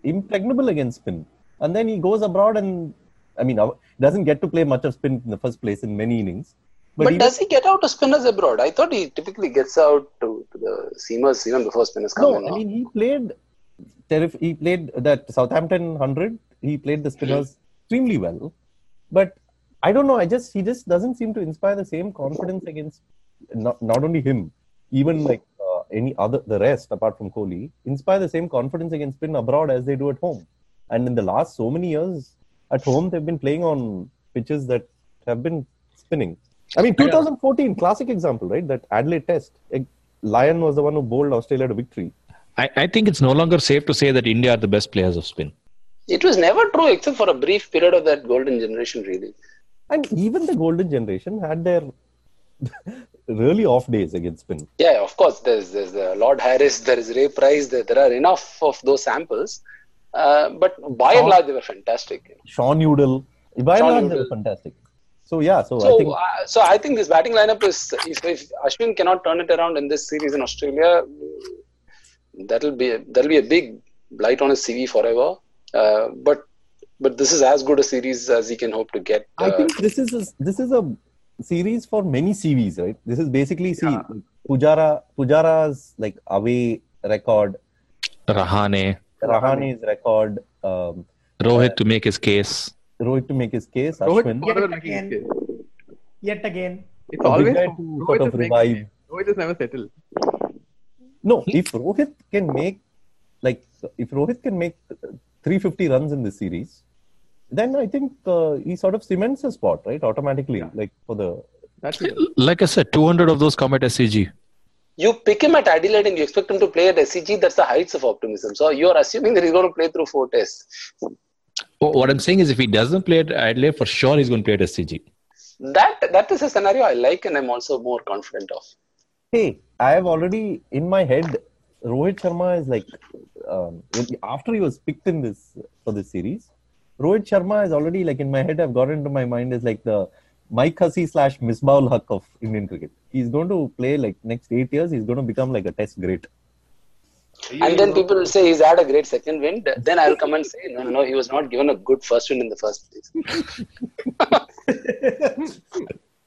impregnable against spin. And then he goes abroad and, I mean, uh, doesn't get to play much of spin in the first place in many innings.
But,
he-
does he get out to spinners abroad? I thought he typically gets out to, to the seamers even before spinners come
No,
in.
I mean he played terrif- he played that Southampton hundred. He played the spinners extremely well, but I don't know. I just he just doesn't seem to inspire the same confidence against not not only him, even like uh, any other the rest apart from Kohli inspire the same confidence against spin abroad as they do at home. And in the last so many years at home, they've been playing on pitches that have been spinning. I mean, 2014 classic example, right? That Adelaide Test. Like, Lyon was the one who bowled Australia to victory.
I, I think it's no longer safe to say that India are the best players of spin.
It was never true except for a brief period of that golden generation, really.
And even the golden generation had their really off days against spin.
Yeah, of course. There's there's the Paul Harris, there is Ray Price. There, there are enough of those samples, uh, but by and large they were fantastic. you know.
Shaun Udal, by and
Sean
large, they were fantastic. So yeah, so,
So,
I think
uh, so I think this batting lineup is if, if Ashwin cannot turn it around in this series in Australia, that'll be that'll be a big blight on his CV forever. Uh, but but this is as good a series as he can hope to get.
I
uh,
think this is a, this is a series for many CVs, right? This is basically see Pujara Pujara's like away record,
Rahane,
Rahane's record, um,
Rohit to make his case.
Rohit to make his case, Ashwin.
forever
Yet
making his
again.
case.
Yet again.
It's
A
always
big guy
Rohit
to sort of revive.
Rohit is never settled.
No, if Rohit can make like if Rohit can make 350 runs in this series, then I think uh, he sort of cements a spot, right? Automatically, like for the
That's it.
Like I said, 200 of those come at SCG.
you pick him at Adelaide and you expect him to play at SCG. That's the heights of optimism. So you're assuming that he's going to play through four tests.
Wh- What I'm saying is, if he doesn't play at Adelaide, for sure he's going to play at SCG.
That that is a scenario I like, and I'm also more confident of.
hey, I have already in my head. Rohit Sharma is like um, after he was picked in this for this series. Rohit Sharma is already like in my head. I've got into my mind is like the Mike Hussey slash Misbahul Haq of Indian cricket. He's going to play like next eight years. He's going to become like a Test great.
And then people will say he's had a great second wind. Then I'll come and say, no, no, no, he was not given a good first wind in the first place.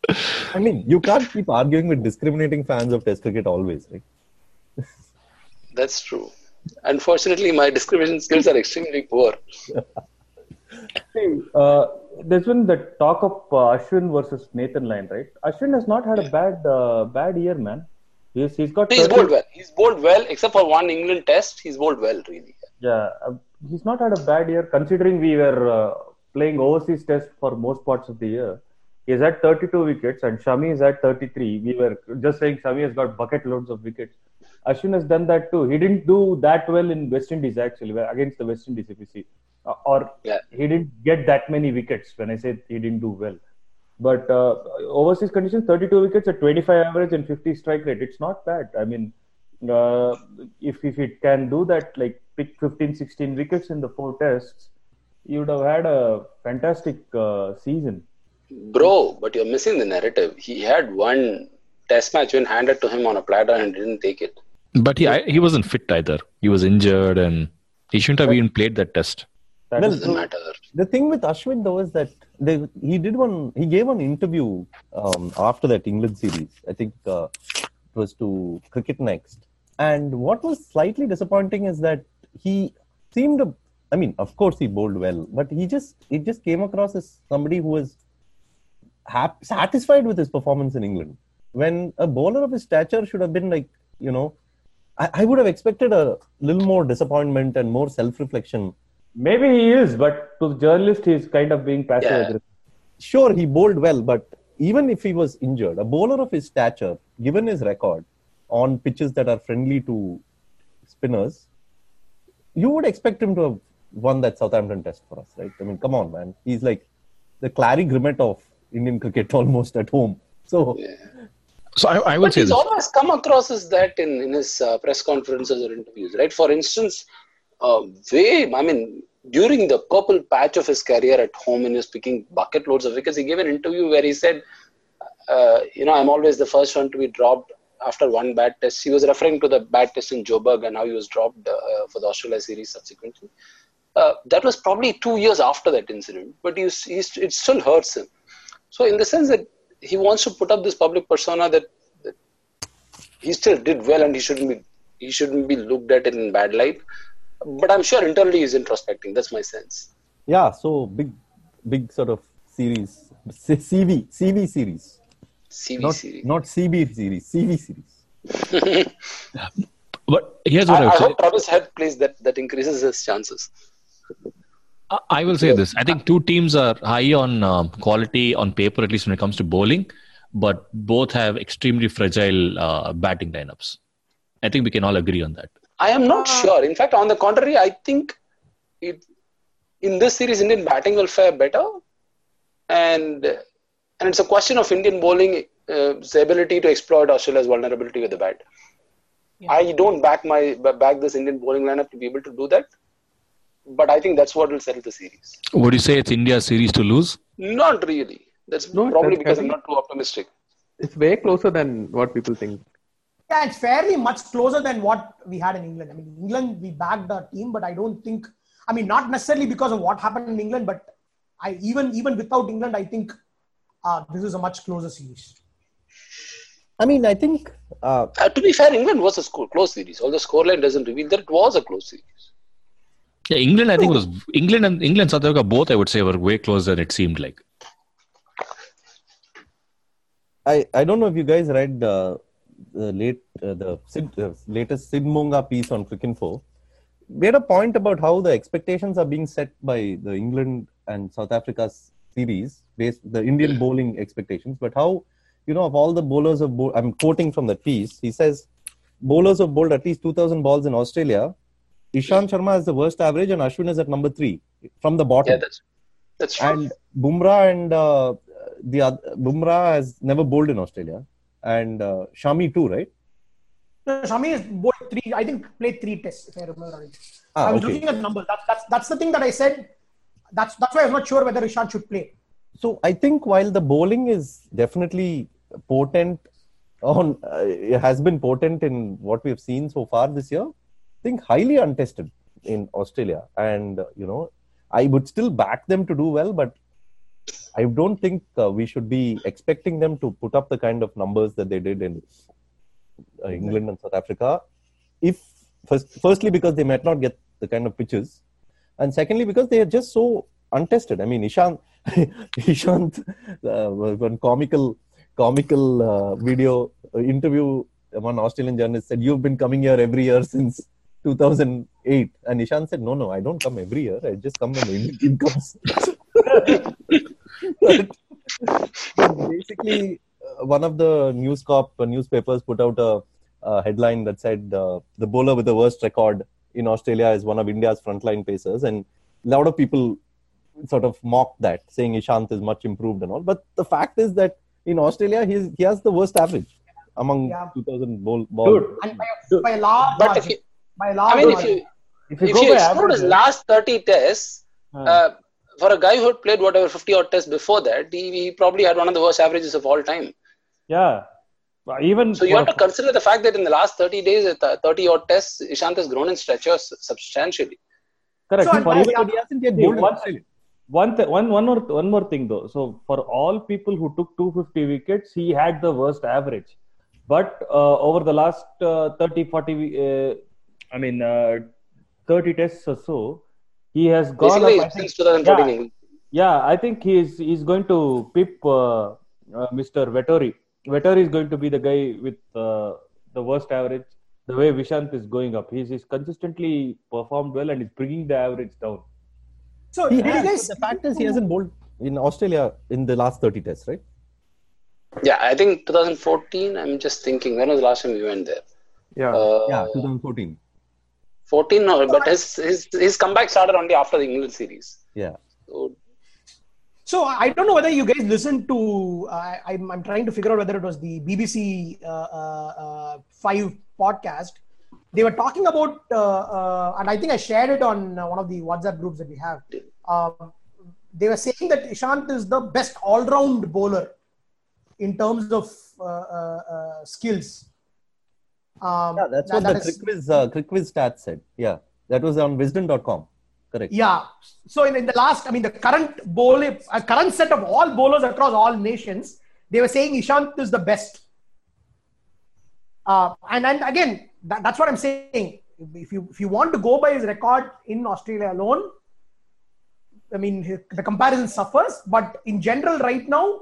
I mean, you can't keep arguing with discriminating fans of Test cricket always, right?
That's true. Unfortunately, my discrimination skills are extremely poor.
See, uh, there's been the talk of uh, Ashwin versus Nathan Lyon, right? Ashwin has not had a bad uh, bad year, man. He's, he's got
He's
30
bowled well. He's bowled well, except for one England test. He's bowled well, really.
Yeah, uh, he's not had a bad year considering we were uh, playing overseas test for most parts of the year. He's had 32 wickets and Shami is at 33. We were just saying Shami has got bucket loads of wickets. Ashwin has done that too. He didn't do that well in West Indies actually against the West Indies if you see, uh, or
Yeah.
he didn't get that many wickets. When I said he didn't do well, but uh, overseas conditions, 32 wickets at 25 average and 50 strike rate. It's not bad. I mean, uh, if if it can do that, like pick 15, 16 wickets in the four tests, you would have had a fantastic uh, season.
Bro, but you're missing the narrative. He had one test match win handed to him on a platter and didn't take it.
But he I, he wasn't fit either. He was injured and he shouldn't have even played that test.
That
Well,
is
Doesn't matter.
The thing with Ashwin though is that they, he did one. He gave an interview um, after that England series. I think uh, it was to Cricket Next. And what was slightly disappointing is that he seemed. I mean, of course he bowled well, but he just it just came across as somebody who was hap- satisfied with his performance in England. When a bowler of his stature should have been like, you know, I, I would have expected a little more disappointment and more self-reflection
Maybe he is, but to the journalist, he's kind of being passive
Yeah.
aggressive.
sure he bowled well, but even if he was injured, a bowler of his stature, given his record on pitches that are friendly to spinners, you would expect him to have won that Southampton test for us, right? I mean, come on, man. He's like the Clarrie Grimmett of Indian cricket almost at home. So,
So I, I would
But
say
he's
this.
always come across as that in, in his uh, press conferences or interviews, right? For instance, uh, way, I mean, during the purple patch of his career at home, when he was picking bucket loads of wickets, he gave an interview where he said, uh, you know, I'm always the first one to be dropped after one bad test. He was referring to the bad test in Joburg and how he was dropped uh, for the Australia series subsequently. Uh, that was probably two years after that incident, but he's, he's, it still hurts him. So, in the sense that he wants to put up this public persona that, that he still did well and he shouldn't be he shouldn't be looked at in bad light. But I'm sure internally he's introspecting. That's my sense.
yeah, so big, big sort of series, C- CV, CV series,
CV
not,
series.
not CB series, CV series.
But here's what
I,
I,
I
would say.
hope Travis Head plays that that increases his chances.
I- I will say this. I think two teams are high on um, quality on paper, at least when it comes to bowling, but both have extremely fragile uh, batting lineups. I think we can all agree on that.
I am not sure. In fact, on the contrary, I think it in this series Indian batting will fare better, and and it's a question of Indian bowling uh, ability to exploit Australia's vulnerability with the bat. I don't back my back this Indian bowling lineup to be able to do that, but I think that's what will settle the series.
Would you say it's India's series to lose?
Not really. That's
No,
probably
that's-
because
I
I'm not too optimistic.
It's way closer than what people think.
Yeah, it's fairly much closer than what we had in England. I mean, England we backed our team, but I don't think. I mean, not necessarily because of what happened in England, but I even even without England, I think uh, this is a much closer series.
I mean, I think uh,
Uh, to be fair, England was a score, close series. Although the scoreline doesn't reveal that it was a close series.
Yeah, England, I think was England and England, South Africa, both I would say were way closer than it seemed like.
I, I don't know if you guys read uh, the late uh, the Sid, uh, latest Sid Monga piece on Cricinfo. Had a point about how the expectations are being set by the England and South Africa's series based the Indian bowling expectations, but how you know of all the bowlers of bowl, I'm quoting from that piece. He says bowlers have bowled at least 2,000 balls in Australia. Ishant Sharma has the worst average, and Ashwin is at number three from the bottom.
Yeah, that's that's true.
and Bumrah and uh, the other, Bumrah has never bowled in Australia, and uh, Shami too, right?
No, Shami is bowled three. I think played three tests, if I remember right.
Ah,
I was
okay.
looking at numbers. That's that's that's the thing that I said. That's that's why I was not sure whether Ishant should play.
So I think while the bowling is definitely potent, on uh, it has been potent in what we have seen so far this year. I think highly untested in Australia, and uh, you know, I would still back them to do well, but I don't think uh, we should be expecting them to put up the kind of numbers that they did in uh, England and South Africa. If first, firstly because they might not get the kind of pitches, and secondly because they are just so untested. I mean, Ishant, Ishant, uh, one comical, comical uh, video uh, interview. One Australian journalist said, "You've been coming here every year since 2008," and Ishant said, "No, no, I don't come every year. I just come when the Indian comes." but, but basically, uh, one of the News Corp uh, newspapers put out a, a headline that said, uh, "The bowler with the worst record in Australia is one of India's frontline pacers," and a lot of people sort of mocked that, saying Ishant is much improved and all. But the fact is that in Australia, he's, he has the worst average among
Yeah.
2,000 ball. ball
Dude,
And by a, by a large
But if you,
by large
I mean, if you
if you
if
go
you
by
exclude his last 30 tests,
uh,
uh, for a guy who had played whatever 50 odd tests before that, he, he probably had one of the worst averages of all time.
yeah, even
So you
for
have
a-
to consider the fact that in the last 30 days, 30 odd tests, Ishant has grown in stature substantially.
correct.
So,
for
and-
even-
yeah,
he hasn't yet
See,
bowled in
one-
Australia.
one, th- one, one more, one more thing though. So for all people who took 250 wickets, he had the worst average. But uh, over the last uh, 30, 40, uh, I mean, uh, 30 tests or so, he has gone
Basically,
up. Think,
since 2014.
yeah, yeah, I think he's he's going to pip uh, uh, Mr. Vettori. Vettori is going to be the guy with uh, the worst average. The way Vishant is going up, he's, he's consistently performed well and is bringing the average down.
so
He
did
has,
guys
but the fact is, he hasn't bowled in Australia in the last 30 tests, right?
Yeah, I think 2014. I'm just thinking, when was the last time we went there?
Yeah.
Uh,
Yeah, 2014.
14, no, but his, his, his comeback started only after the England series.
Yeah.
So,
So I don't know whether you guys listened to. Uh, I'm I'm trying to figure out whether it was the BBC uh, uh, Five podcast. They were talking about, uh, uh, and I think I shared it on uh, one of the WhatsApp groups that we have. Um, they were saying that Ishant is the best all-round bowler in terms of uh, uh, uh, skills. Um,
Yeah, that's
that-
what the
that is-
CricViz, uh, stats said. Yeah, that was on Wisden.com. Correct.
Yeah. So in, in the last, I mean, the current bowl, uh, current set of all bowlers across all nations, they were saying Ishant is the best. Uh, and and again, that, that's what I'm saying. If you if you want to go by his record in Australia alone, I mean, the comparison suffers. But in general, right now,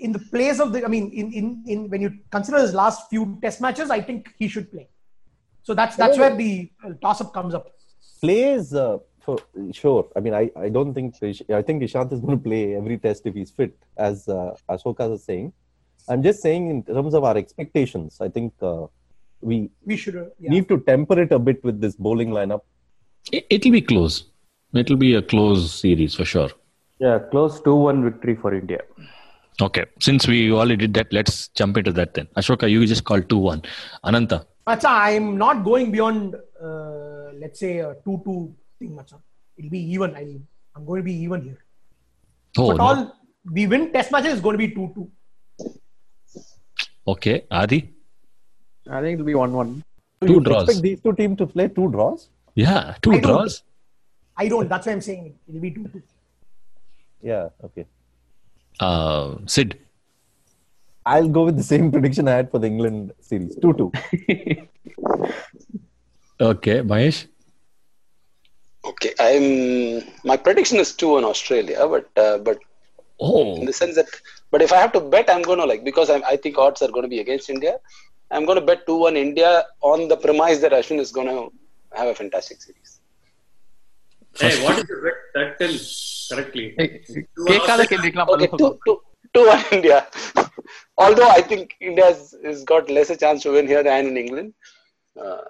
in the place of the, I mean, in in in when you consider his last few Test matches, I think he should play. So that's that's where the toss up comes up.
Plays uh, for sure. I mean, I, I don't think I think Ishant is going to play every test if he's fit, as uh, Ashoka is saying. I'm just saying in terms of our expectations. I think uh, we
We should. Uh, yeah.
need to temper it a bit with this bowling lineup.
It, it'll be close. It'll be a close series for sure.
Yeah, close 2 1 victory for India.
Okay. Since we already did that, let's jump into that then. Ashoka, you just called 2 1. Ananta.
Macha, I'm not going beyond, uh, let's say, a 2 2 thing, Macha. It'll be even. I'll, I'm going to be even here.
Oh,
but
no.
all, we win test matches, is going to be 2 2.
Okay, Adi.
I think it'll be one-one.
So
Two
you
draws.
expect these two teams to play two draws?
Yeah, two
I don't-
draws.
I don't. That's why I'm saying it'll be 2 2.
Yeah, okay.
Uh, Sid.
I'll go with the same prediction I had for the England series 2 2.
Okay, Mahesh.
Okay, I'm. My prediction is two in Australia, but uh, but
Oh,
in the sense that, but if I have to bet, I'm going to like because I'm, I think odds are going to be against India. I'm going to bet two one India on the premise that Ashwin is going to have a fantastic series.
Hey, what is the bet? That tell correctly.
கேட்காத கேள்விக்கெல்லாம்
Okay,
பதில்
two
சொல்லு.
two two one India. Although I think India has, has got lesser chance to win here than in England. Uh,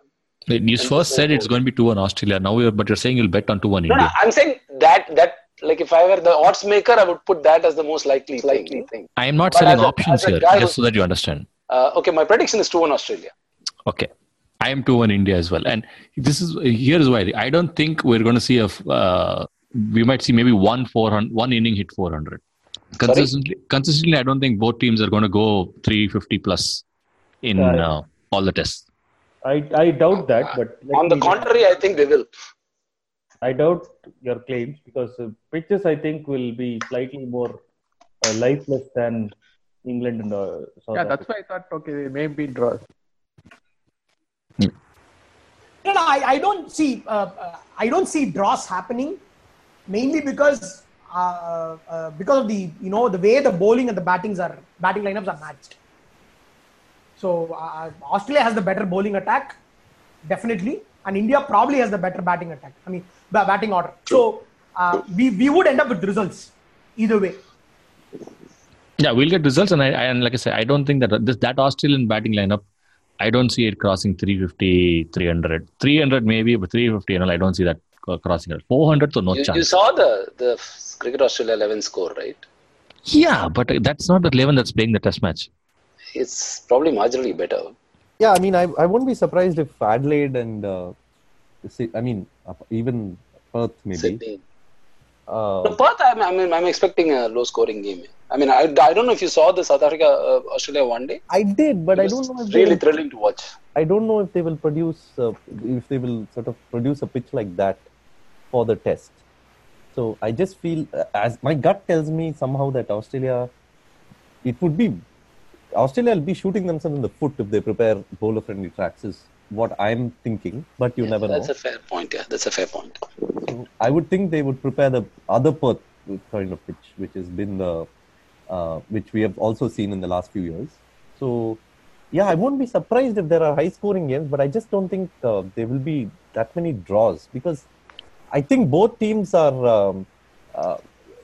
you first said it's going to be two on Australia. Now, you're, but you're saying you'll bet on two on
no, no,
India.
I'm saying that that like if I were the odds maker, I would put that as the most likely likely thing.
I am not
But
selling
as a-
options
as a
here,
guy
just
who-
so that you understand.
Uh, okay, my prediction is two one Australia.
Okay. I am two on India as well. And this is here is why I don't think we're going to see a. Uh, we might see maybe one 400, one inning hit 400. Consistently, consistently, I don't think both teams are going to go 350 plus in uh, all the tests.
I, I doubt that, but
On the
me-
contrary, I think they will.
I doubt your claims because uh, pitches I think will be slightly more uh, lifeless than England and uh, South
Yeah, that's why I thought, okay, they may be draws.
No, no, I, I don't see uh, uh, I don't see draws happening, mainly because uh, uh, because of the you know the way the bowling and the battings are batting lineups are matched. So uh, Australia has the better bowling attack, definitely, and India probably has the better batting attack. I mean, ba- batting order. So uh, we we would end up with results either way.
Yeah, we'll get results, and I, I and like I said, I don't think that this that Australian batting lineup, I don't see it crossing 350, 300, 300 maybe, but 350, you know, I don't see that crossing it. 400, so no
You,
chance.
you saw the the cricket Australia 11 score, right?
Yeah, but that's not the 11 that's playing the test match.
It's probably marginally better.
Yeah, I mean, I, I won't be surprised if Adelaide and, uh, I mean, even Perth maybe.
Sydney.
Uh,
No, Perth, I'm, I'm, I'm expecting a low scoring game. I mean, I, I don't know if you saw the South Africa uh, Australia one day.
I did, but I don't know if
really
will,
thrilling to watch.
I don't know if they will produce uh, if they will sort of produce a pitch like that for the test. So I just feel uh, as my gut tells me somehow that Australia, it would be Australia will be shooting themselves in the foot if they prepare bowler friendly tracks. Is what I'm thinking, but you
Yeah,
never know.
that's a fair point. Yeah, that's a fair point.
So I would think they would prepare the other Perth kind of pitch, which has been the, uh, which we have also seen in the last few years. So, yeah, I won't be surprised if there are high scoring games, but I just don't think uh, there will be that many draws because I think both teams are, um, uh,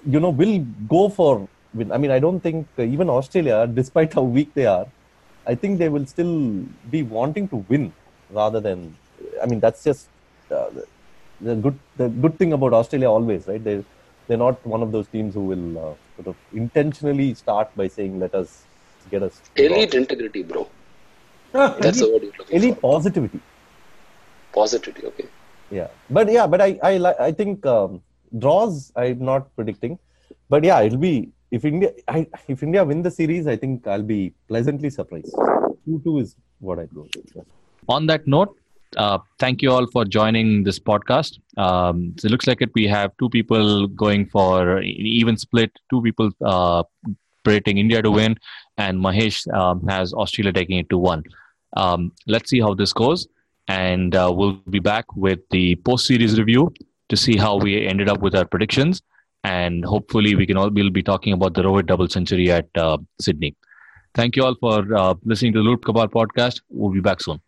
you know, will go for. win. I mean, I don't think uh, even Australia, despite how weak they are, I think they will still be wanting to win rather than. I mean, that's just uh, the good. The good thing about Australia always, right? They they're not one of those teams who will uh, sort of intentionally start by saying, "Let us get us."
Elite integrity, bro. That's the word you're looking
elite
for.
positivity.
Positivity, okay.
Yeah, but yeah, but I I I think um, draws. I'm not predicting, but yeah, it'll be if India I, if India win the series, I think I'll be pleasantly surprised. Two two is what I'd go. with.
On that note, uh, thank you all for joining this podcast. Um, so it looks like it. We have two people going for even split. Two people uh, predicting India to win, and Mahesh um, has Australia taking it to one. Um, let's see how this goes, and uh, we'll be back with the post-series review to see how we ended up with our predictions, and hopefully we can all we'll be talking about the Rohit double century at uh, Sydney. Thank you all for uh, listening to the Loop Cabal podcast. We'll be back soon.